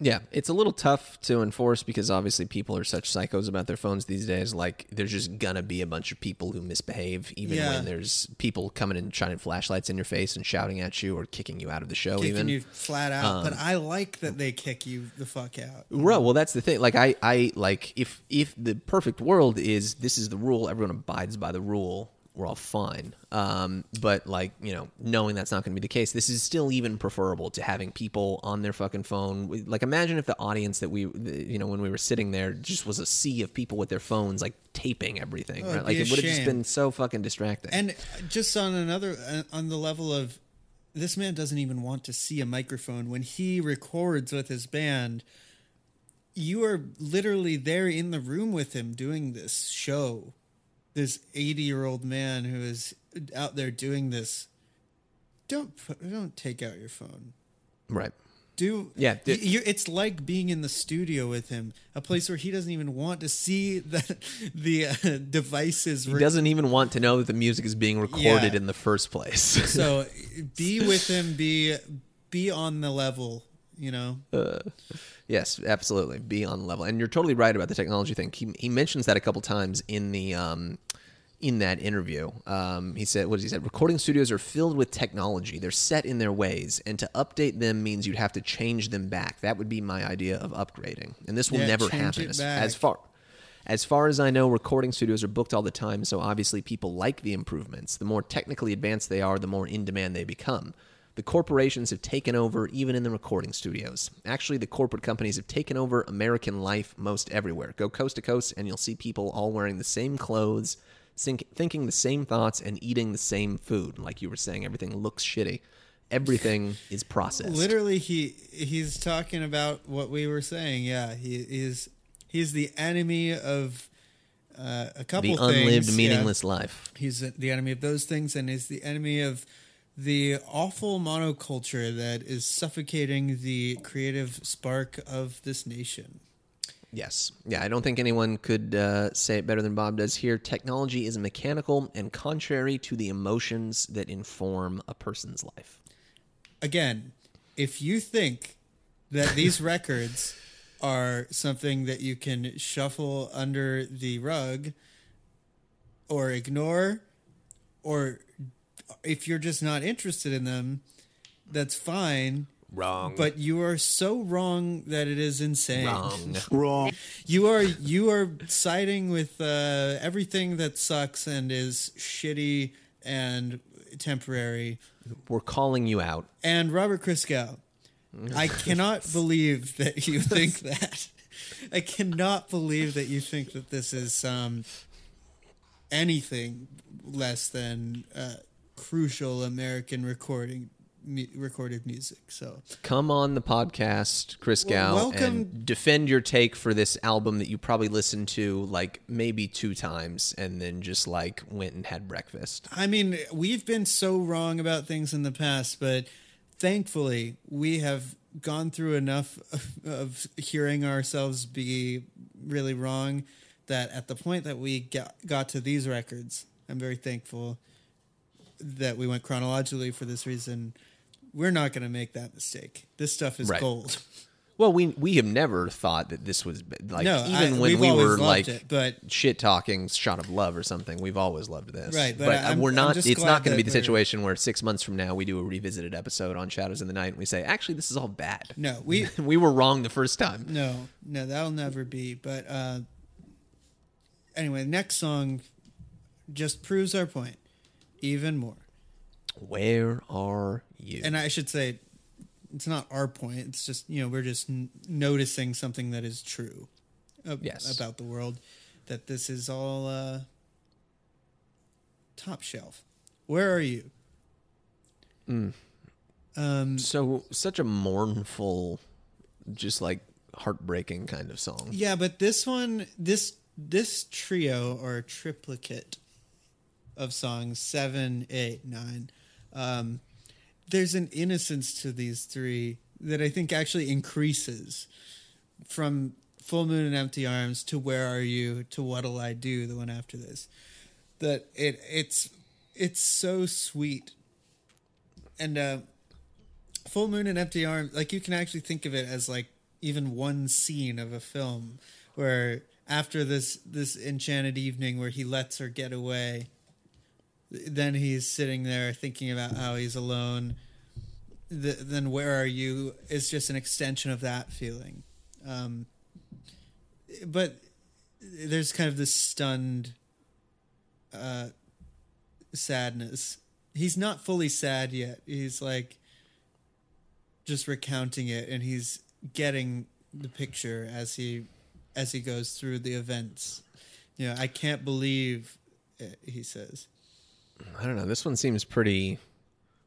Yeah, it's a little tough to enforce because obviously people are such psychos about their phones these days. Like, there's just gonna be a bunch of people who misbehave, even Yeah. when there's people coming and shining flashlights in your face and shouting at you or kicking you out of the show. Kicking even you flat out, but um, I like that they kick you the fuck out. Right. Well, that's the thing. Like, I, I like if if the perfect world is this is the rule, everyone abides by the rule. We're all fine. Um, but like you know, knowing that's not going to be the case, this is still even preferable to having people on their fucking phone. Like, imagine if the audience that we, you know, when we were sitting there, just was a sea of people with their phones, like taping everything. Oh, right? Like, it would have just been so fucking distracting. And just on another, uh, on the level of this man doesn't even want to see a microphone when he records with his band. You are literally there in the room with him doing this show. This eighty-year-old man who is out there doing this. Don't put, don't take out your phone. right. Do Yeah, d- you, it's like being in the studio with him, a place where he doesn't even want to see the the uh, devices. He doesn't even want to know that the music is being recorded Yeah. in the first place. so be with him be be on the level you know Yes, absolutely. Be on level. And you're totally right about the technology thing. He, he mentions that a couple times in the um, in that interview. Um, he said, "What does he said? Recording studios are filled with technology. They're set in their ways, and to update them means you'd have to change them back. That would be my idea of upgrading, and this will Yeah, never happen. As, as far as far as I know, recording studios are booked all the time, so obviously people like the improvements. The more technically advanced they are, the more in demand they become. The corporations have taken over even in the recording studios. Actually, the corporate companies have taken over American life most everywhere. Go coast to coast, and you'll see people all wearing the same clothes, think, thinking the same thoughts, and eating the same food. Like you were saying, everything looks shitty. Everything is processed. Literally, he he's talking about what we were saying. Yeah, he is he's the enemy of uh, a couple the things. unlived, yeah. meaningless life. He's the enemy of those things, and is the enemy of the awful monoculture that is suffocating the creative spark of this nation. Yes. Yeah, I don't think anyone could uh, say it better than Bob does here. Technology is mechanical and contrary to the emotions that inform a person's life. Again, if you think that these records are something that you can shuffle under the rug or ignore, or if you're just not interested in them, that's fine. Wrong. But you are so wrong that it is insane. Wrong. Wrong. You are you are siding with uh, everything that sucks and is shitty and temporary. We're calling you out. And Robert Christgau, I cannot believe that you think that. I cannot believe that you think that this is um, anything less than uh, crucial American recording mu- recorded music. So Come on the podcast, Chris Well, Gow, welcome- and defend your take for this album that you probably listened to like maybe two times and then just like went and had breakfast. I mean, we've been so wrong about things in the past, but thankfully we have gone through enough of, of hearing ourselves be really wrong that at the point that we got, got to these records, I'm very thankful that we went chronologically for this reason. We're not going to make that mistake. This stuff is Right. gold. Well, we we have never thought that this was like No, even I- when we were like it, but- shit talking shot of love or something. We've always loved this, Right, but But, I'm- uh, we're I'm not. It's not going to be the situation where six months from now we do a revisited episode on Shadows in the Night and we say actually this is all bad. No, we we were wrong the first time. No, no, that'll never be. But uh, anyway, next song just proves our point even more. Where are you? And I should say, it's not our point. It's just you know we're just n- noticing something that is true ab- Yes. about the world. That this is all uh, top shelf. Where are you? Um, so such a mournful, just like heartbreaking kind of song. Yeah, but this one, this this trio or triplicate of songs, seven, eight, nine, um, there's an innocence to these three that I think actually increases from Full Moon and Empty Arms to Where Are You to What'll I Do, the one after this. That it it's it's so sweet. And uh Full Moon and Empty Arms, like you can actually think of it as like even one scene of a film where after this this enchanted evening where he lets her get away, then he's sitting there thinking about how he's alone. The, then where are you is just an extension of that feeling. Um, but there's kind of this stunned uh, sadness. He's not fully sad yet. He's like just recounting it, and he's getting the picture as he as he goes through the events. You know, I can't believe it, he says. I don't know. This one seems pretty.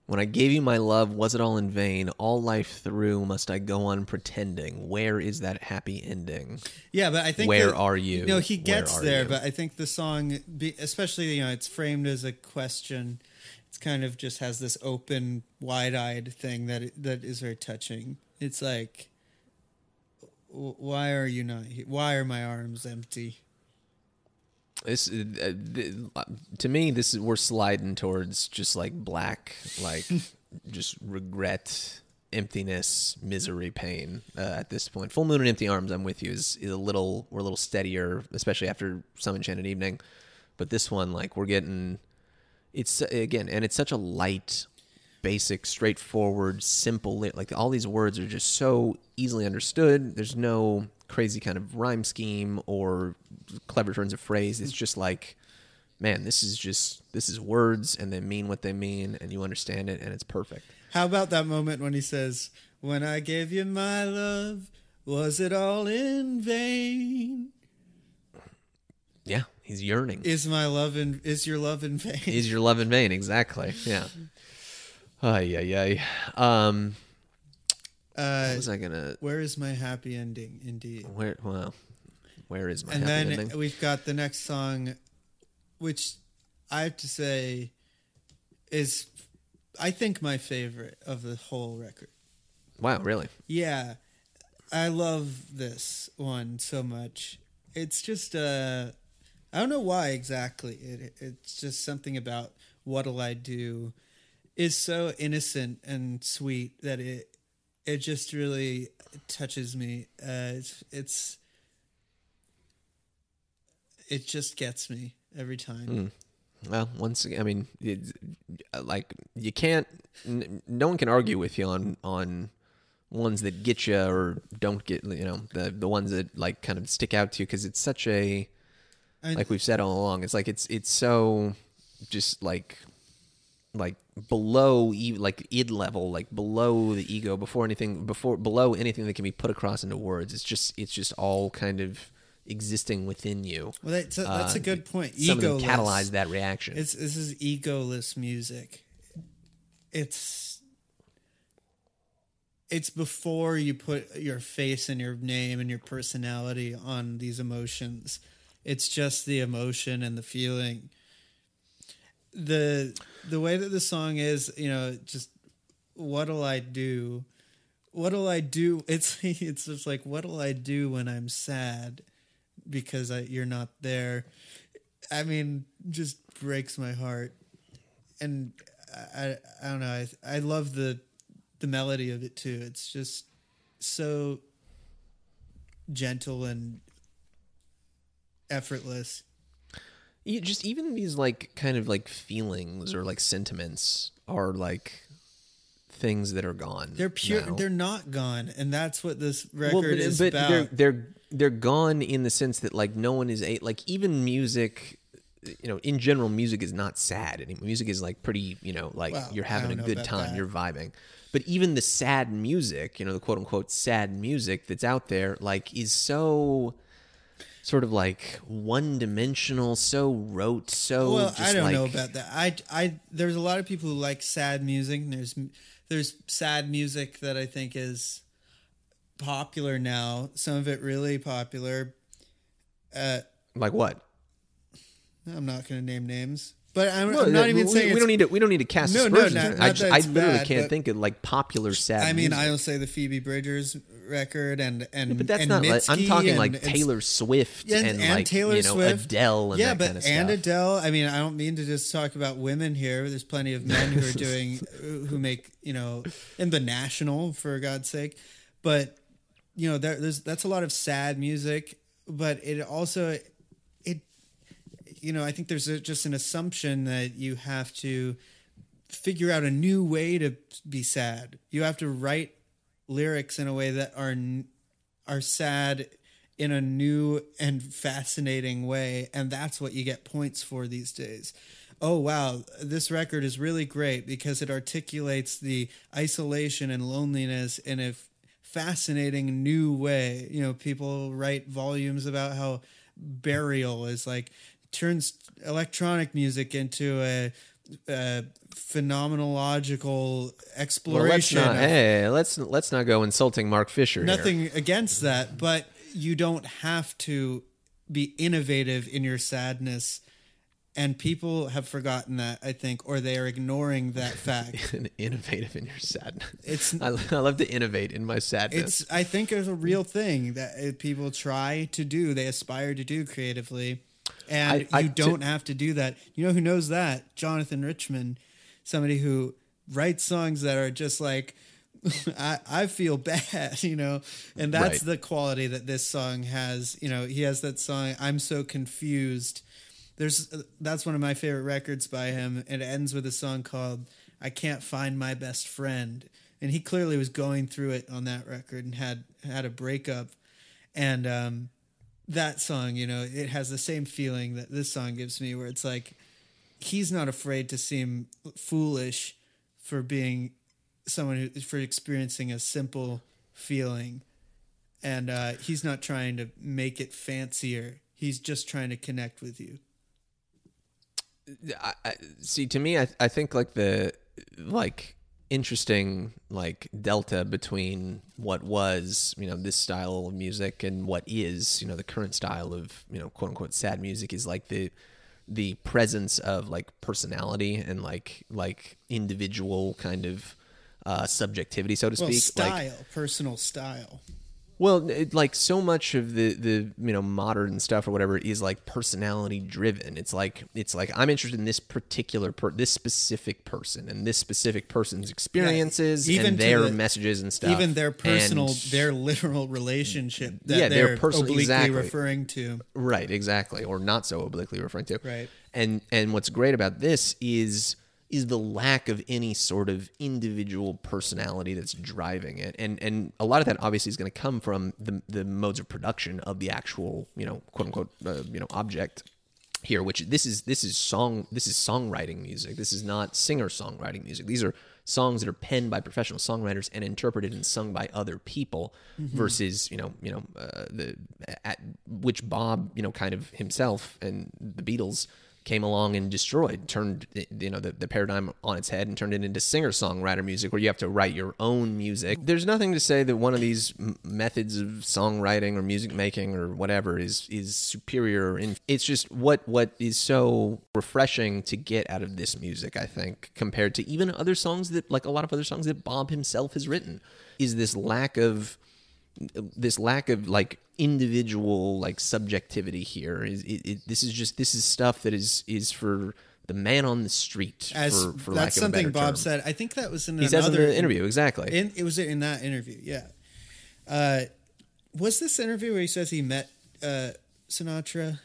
When I gave you my love, was it all in vain? All life through, must I go on pretending? Where is that happy ending? Yeah, but I think Where that- are you? No, he gets there, you? but I think the song, especially you know, it's framed as a question. It's kind of just has this open, wide-eyed thing that that is very touching. It's like, why are you not? Here? Why are my arms empty? This, uh, uh, th- to me, this is we're sliding towards just like black, like just regret, emptiness, misery, pain. Uh, at this point, full moon and empty arms. I'm with you. Is, is a little we're a little steadier, especially after some enchanted evening. But this one, like we're getting, it's again, and it's such a light, basic, straightforward, simple. Like all these words are just so easily understood. There's no crazy kind of rhyme scheme or clever turns of phrase. It's just like, man, this is just this is words, and they mean what they mean, and you understand it, and it's perfect. How about that moment when he says, "When I gave you my love, was it all in vain? Yeah, he's yearning. Is my love in? Is your love in vain?" Is your love in vain? Exactly. Yeah. Ay, ay, ay. Um, Uh, was I gonna? where is my happy ending? Indeed. Where? Well, where is my happy ending? and then ending? we've got the next song, which I have to say is, I think, my favorite of the whole record. Wow, really? Yeah, I love this one so much. It's just uh, I don't know why exactly. It it's just something about what'll I do is so innocent and sweet that it it just really touches me. Uh, it's it's it just gets me every time. Well, once again, I mean, it's, like you can't. N- no one can argue with you on on ones that get you or don't get. You know, the the ones that like kind of stick out to you because it's such a like we've said all along. It's like it's it's so just like like below like id level like below the ego before anything before below anything that can be put across into words it's just it's just all kind of existing within you Well, that's a, that's a Uh, good point. some of them catalyze that reaction It's this is egoless music. It's it's before you put your face and your name and your personality on these emotions. It's just the emotion and the feeling. The the way that the song is, you know, just what'll I do? What'll I do? It's it's just like what'll I do when I'm sad because I, you're not there. I mean, just breaks my heart. And I, I don't know. I, I love the, the melody of it too. It's just so gentle and effortless. You just even these like kind of like feelings or like sentiments are like things that are gone They're pure. now. They're not gone, and that's what this record well, but, is but about. they're they're they're gone in the sense that like no one is a like even music you know in general music is not sad anymore music is like pretty you know like Well, you're having a good time that. you're vibing but even the sad music you know the quote unquote sad music that's out there like is so sort of like one dimensional so rote so well, I don't like, know about that. I, I, there's a lot of people who like sad music. And there's, there's sad music that I think is popular now. Some of it really popular. Uh, like what I'm not going to name names, but I'm, I'm not we- even we, saying we don't need to we don't need to cast No, no, aspersions. not- I, not just, I literally bad, can't think of like popular sad. I mean, music. I'll say the Phoebe Bridgers record and and but that's and not. Like, I'm talking like Taylor Swift Yeah, and, like Taylor you know Swift. Adele and yeah, but kind of and. Adele. I mean, I don't mean to just talk about women here. There's plenty of men who are doing who make you know in the national for God's sake, but you know there, there's that's a lot of sad music, but it also it you know I think there's a, just an assumption that you have to figure out a new way to be sad. You have to write lyrics in a way that are are sad in a new and fascinating way, and that's what you get points for these days. Oh wow, this record is really great because it articulates the isolation and loneliness in a f- fascinating new way. You know, people write volumes about how burial is like turns electronic music into a, a phenomenological well, let's exploration. not. of- Hey, let's let's not go insulting Mark Fisher. here. nothing against that, but you don't have to be innovative in your sadness. And people have forgotten that, I think, or they are ignoring that fact. Innovative in your sadness. It's- I, I love to innovate in my sadness. it's, I think, it's a real thing that uh, people try to do. They aspire to do creatively, and I- I- you don't have to do that. You know who knows that? Jonathan Richman, somebody who writes songs that are just like. I, I feel bad, you know, and that's Right. the quality that this song has. You know, he has that song, I'm so confused. There's that's one of my favorite records by him. It ends with a song called I Can't Find My Best Friend. And he clearly was going through it on that record and had had a breakup. And um that song, you know, it has the same feeling that this song gives me where it's like he's not afraid to seem foolish for being someone who for experiencing a simple feeling. And uh, he's not trying to make it fancier. He's just trying to connect with you. I, I, see, to me, I, I think like the like interesting like delta between what was you know this style of music and what is you know the current style of you know quote unquote sad music is like the the presence of like personality and like like individual kind of uh subjectivity so to Well, speak style, like personal style. Well, it, like so much of the the you know modern stuff or whatever is like personality driven. It's like it's like I'm interested in this particular per this specific person and this specific person's experiences even and their the- messages and stuff. Even their personal, And- their literal relationship that Yeah, their they're personal- obliquely exactly. referring to. Right, exactly, or not so obliquely referring to. Right. And and what's great about this is is the lack of any sort of individual personality that's driving it. And and a lot of that obviously is going to come from the the modes of production of the actual, you know, quote unquote, uh, you know, object here which this is this is song this is songwriting music. This is not singer songwriting music. These are songs that are penned by professional songwriters and interpreted and sung by other people versus you know you know uh, the at which bob you know kind of himself and the beatles came along and destroyed turned you know the, the paradigm on its head and turned it into singer songwriter music where you have to write your own music. There's nothing to say that one of these m- methods of songwriting or music making or whatever is is superior in it's just what what is so refreshing to get out of this music i think compared to even other songs that like a lot of other songs that bob himself has written. Is this lack of this lack of like individual like subjectivity here is it, it, this is just this is stuff that is is for the man on the street As for, for that's something Bob term. said. I think that was in he says in another interview exactly In, it was in that interview, yeah. Uh, was this interview where he says he met uh, Sinatra,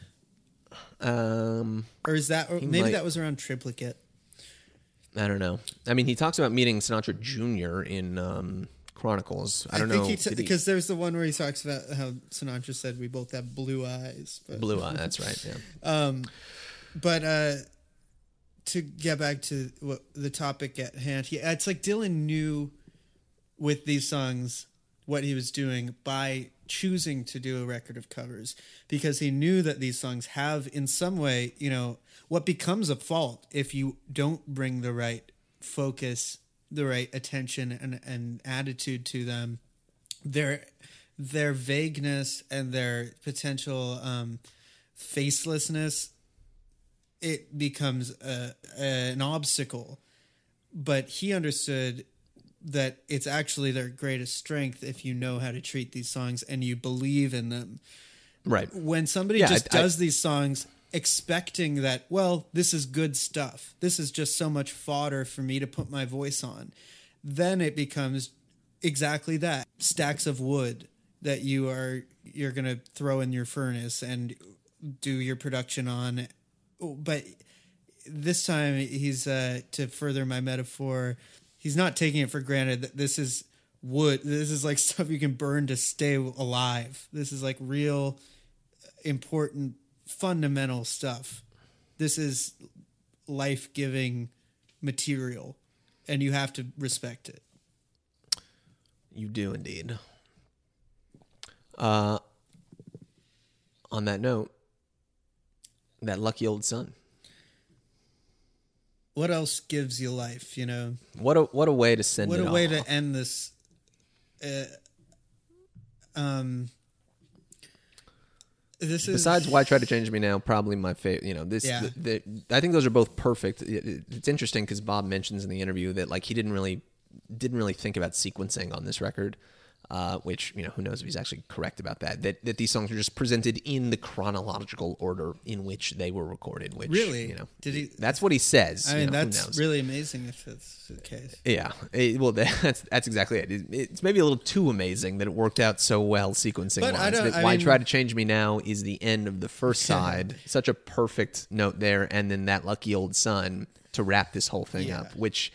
um or is that, or maybe might- that was around Triplicate? I don't know. I mean, he talks about meeting Sinatra Jr. in um, Chronicles. I don't think know did he- because there's the one where he talks about how Sinatra said we both have blue eyes. But, Blue Eye. That's right. Yeah. But uh, to get back to what, the topic at hand, he, it's like Dylan knew with these songs what he was doing by choosing to do a record of covers because he knew that these songs have in some way, you know, what becomes a fault if you don't bring the right focus, the right attention and, and attitude to them. Their their vagueness and their potential um, facelessness it becomes a, an obstacle. But he understood that it's actually their greatest strength if you know how to treat these songs and you believe in them. Right. When somebody Yeah, just I- I- does these songs expecting that, well, this is good stuff. This is just so much fodder for me to put my voice on. Then it becomes exactly that. Stacks of wood that you are you're going to throw in your furnace and do your production on but this time he's uh to further my metaphor he's not taking it for granted that this is wood this is like stuff you can burn to stay alive this is like real important fundamental stuff this is life-giving material and you have to respect it You do indeed. Uh, on that note, that lucky old sun. what else gives you life you know What a what a way to send what a way to end this uh, um this is Besides, why try to change me now? Probably my favorite. You know, this. Yeah. The, the, I think those are both perfect. It- it- it's interesting because Bob mentions in the interview that like he didn't really didn't really think about sequencing on this record. Uh, which you know, who knows if he's actually correct about that? That that these songs are just presented in the chronological order in which they were recorded. Which Really? you know, Did he- That's what he says. I you mean, know, that's really amazing if that's the case. Yeah, It- well, that's that's exactly it. It- It's maybe a little too amazing that it worked out so well sequencing But I wise. That I why mean- try to change me now is the end of the first side. Such a perfect note there, and then that lucky old sun to wrap this whole thing Yeah. up. Which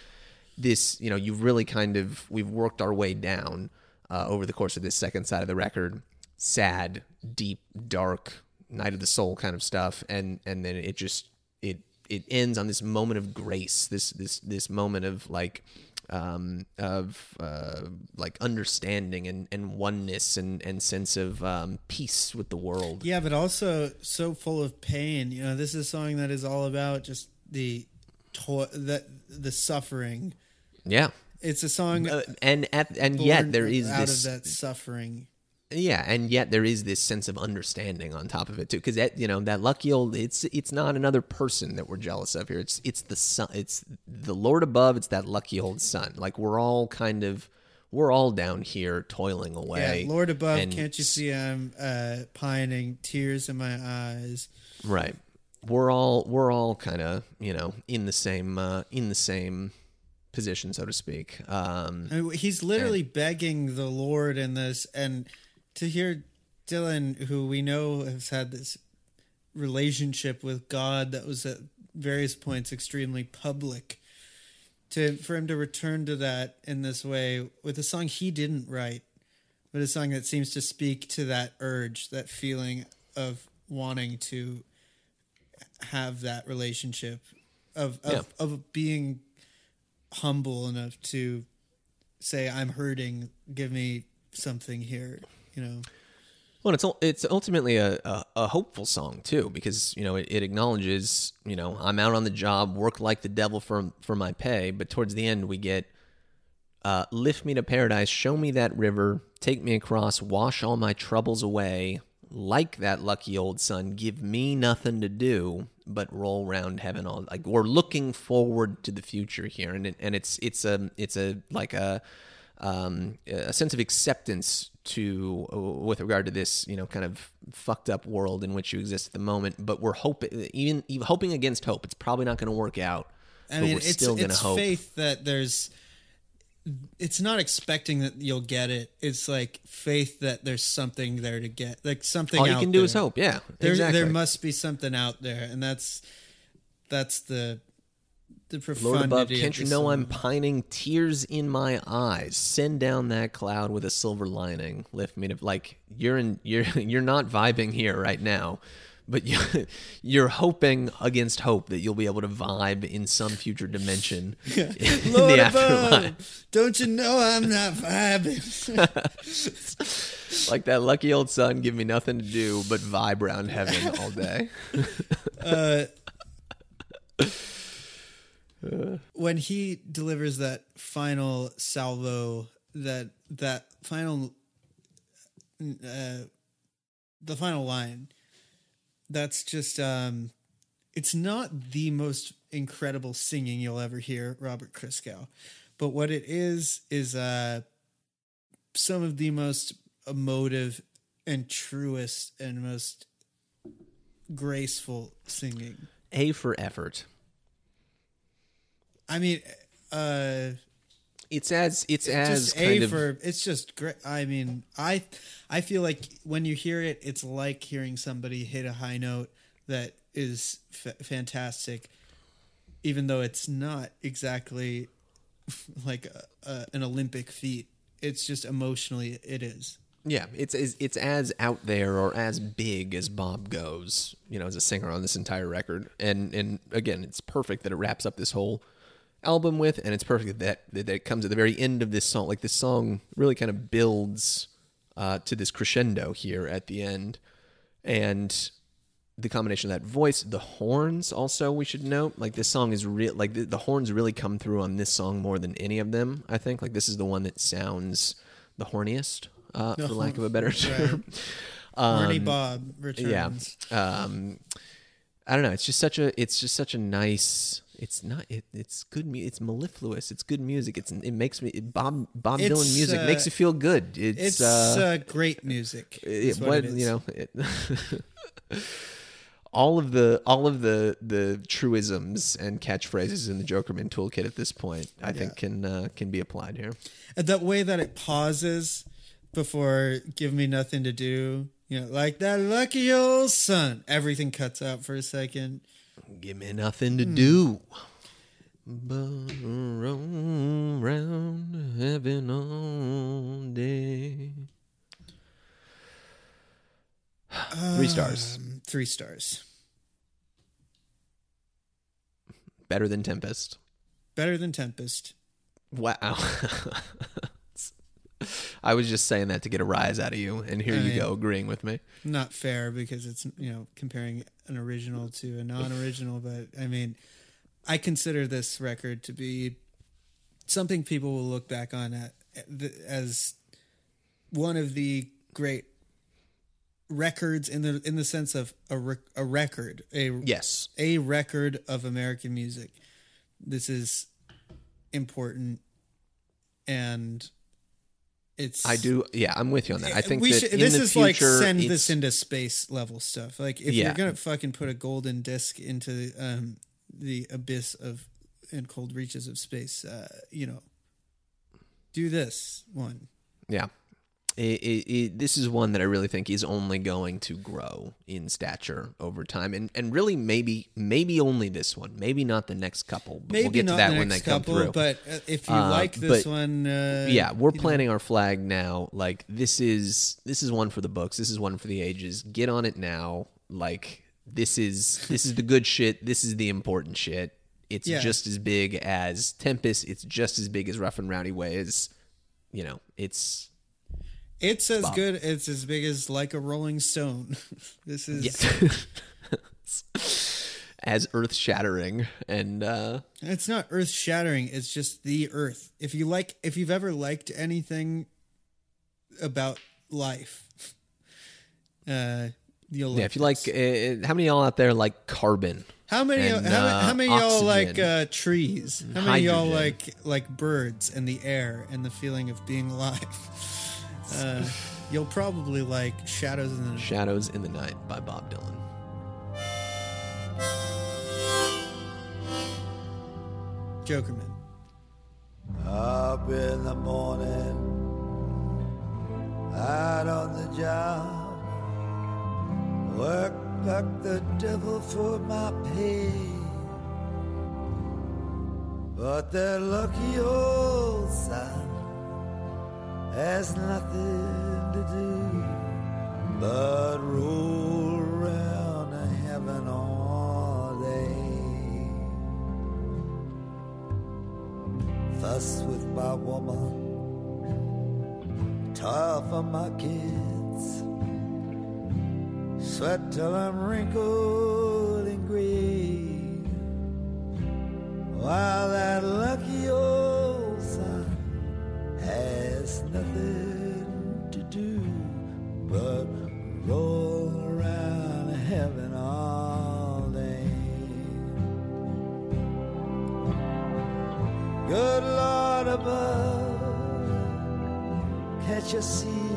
this, you know, you've really kind of we've worked our way down uh, over the course of this second side of the record. Sad, deep, dark, night of the soul kind of stuff, and and then it just it it ends on this moment of grace. This this this moment of like um, of uh, like understanding and, and oneness and, and sense of um, peace with the world. Yeah, but also so full of pain. You know, this is a song that is all about just the to- that the suffering Yeah. It's a song Uh, and at, and yet there is this. out this of that suffering. Yeah, and yet there is this sense of understanding on top of it too, because that you know that lucky old it's it's not another person that we're jealous of here. It's it's the sun. It's the Lord above. It's that lucky old sun. Like we're all kind of we're all down here toiling away. Yeah, Lord above, and- can't you see I'm uh, pining, tears in my eyes. Right. We're all we're all kind of you know in the same uh, in the same position, so to speak. Um, I mean, he's literally begging the Lord in this, and to hear Dylan, who we know has had this relationship with God that was at various points extremely public, to for him to return to that in this way with a song he didn't write, but a song that seems to speak to that urge, that feeling of wanting to have that relationship, of of, Yeah. of being humble enough to say I'm hurting, give me something here, you know. Well, it's it's ultimately a, a, a hopeful song too, because you know it, it acknowledges you know I'm out on the job, work like the devil for for my pay, but towards the end we get uh, lift me to paradise, show me that river, take me across, wash all my troubles away, like that lucky old sun, give me nothing to do but roll round heaven all like we're looking forward to the future here, and it, and it's it's a it's a like a um, a sense of acceptance to uh, with regard to this you know kind of fucked up world in which you exist at the moment. But we're hoping even, even hoping against hope. It's probably not going to work out I but mean, we're it's still going to it's hope. faith that there's. It's not expecting that you'll get it. It's like faith that there's something there to get, like something. all you can do there. is hope yeah There, exactly there must be something out there, and that's that's the the profundity. Lord above, can't you know I'm pining? Tears in my eyes. Send down that cloud with a silver lining. Lift me to like you're in. You're you're not vibing here right now, but you you're hoping against hope that you'll be able to vibe in some future dimension in Lord the afterlife. above, don't you know I'm not vibing? Like that lucky old sun, give me nothing to do but vibe around heaven all day. when he delivers that final salvo, that that final, uh, the final line, that's just um, it's not the most incredible singing you'll ever hear, Robert Christgau, but what it is is uh, some of the most emotive and truest and most graceful singing. A for effort. I mean, uh, It's as it's as just kind a of for it's just great. I mean, I I feel like when you hear it, it's like hearing somebody hit a high note that is f- fantastic, even though it's not exactly like a, a, an Olympic feat. It's just emotionally, it is. Yeah, it's it's it's as out there or as big as Bob goes, you know, as a singer on this entire record. And and again, it's perfect that it wraps up this whole album with, and it's perfect that that, comes at the very end of this song. Like this song really kind of builds uh, to this crescendo here at the end, and the combination of that voice, the horns also we should note. Like this song is real. Like the, the horns really come through on this song more than any of them. I think. Like this is the one that sounds the horniest, uh, for lack of a better term. Horny Bob Yeah. returns. Um, I don't know. It's just such a. It's just such a nice. It's not. It, it's good. mu- It's mellifluous. It's good music. It's. It makes me. It, Bob Bob It's, Dylan music uh, makes you feel good. It's. It's uh, uh, great music. it, is what what, it is. you know. It, all of the all of the the truisms and catchphrases in the Jokermen toolkit at this point, I think, can uh, can be applied here. And that way that it pauses before give me nothing to do you know like that lucky old sun everything cuts out for a second Give me nothing to Hmm. do. But roam round heaven all day. Three stars. Um, three stars Better than Tempest. better than tempest Wow. I was just saying that to get a rise out of you, and here I you mean- go agreeing with me. not fair because it's you know comparing an original to a non-original but i mean i consider this record to be something people will look back on at, as one of the great records in the in the sense of a, rec- a record a Yes. a record of American music. This is important, and it's. I do. Yeah, I'm with you on that. I think we that should, this is future, like send this into space level stuff. Like if Yeah. you're gonna fucking put a golden disc into um, the abyss of and cold reaches of space, uh, you know, do this one. Yeah. It, it, it, this is one that I really think is only going to grow in stature over time, and and really maybe maybe only this one, maybe not the next couple. But Maybe we'll get not to that the when they next come couple, through. but uh, if you Uh, like this but- one, uh, yeah, we're you know, planting our flag now. Like this is this is one for the books. This is one for the ages. Get on it now. Like this is this is the good shit. This is the important shit. It's Yeah. just as big as Tempest. It's just as big as Rough and Rowdy Ways. You know, it's It's as Bob. good. It's as big as like a Rolling Stone. this is. as earth shattering and uh It's not earth shattering. It's just the earth. If you like, if you've ever liked anything about life, uh, you'll. yeah if you like uh, how many of y'all out there like carbon how many? and, how, uh, how many y'all like uh, trees? How many of y'all like like birds and the air and the feeling of being alive? Uh, you'll probably like shadows in the shadows in the night by bob dylan Jokermen. Up in the morning, out on the job, work like the devil for my pay. But that lucky old sun has nothing to do but roll around heaven all day. fuss with my woman, toil for my kids, sweat till I'm wrinkled and gray, while that lucky old sun has nothing to do but roll around heaven all day. Good Lord above, can't you see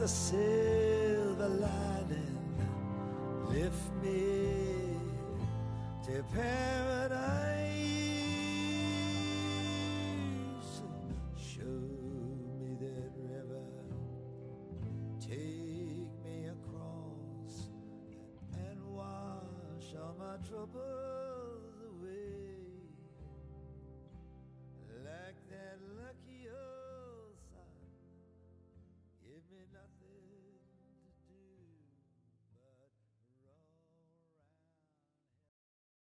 the silver lining, lift me to paradise. Show me that river, take me across and wash all my troubles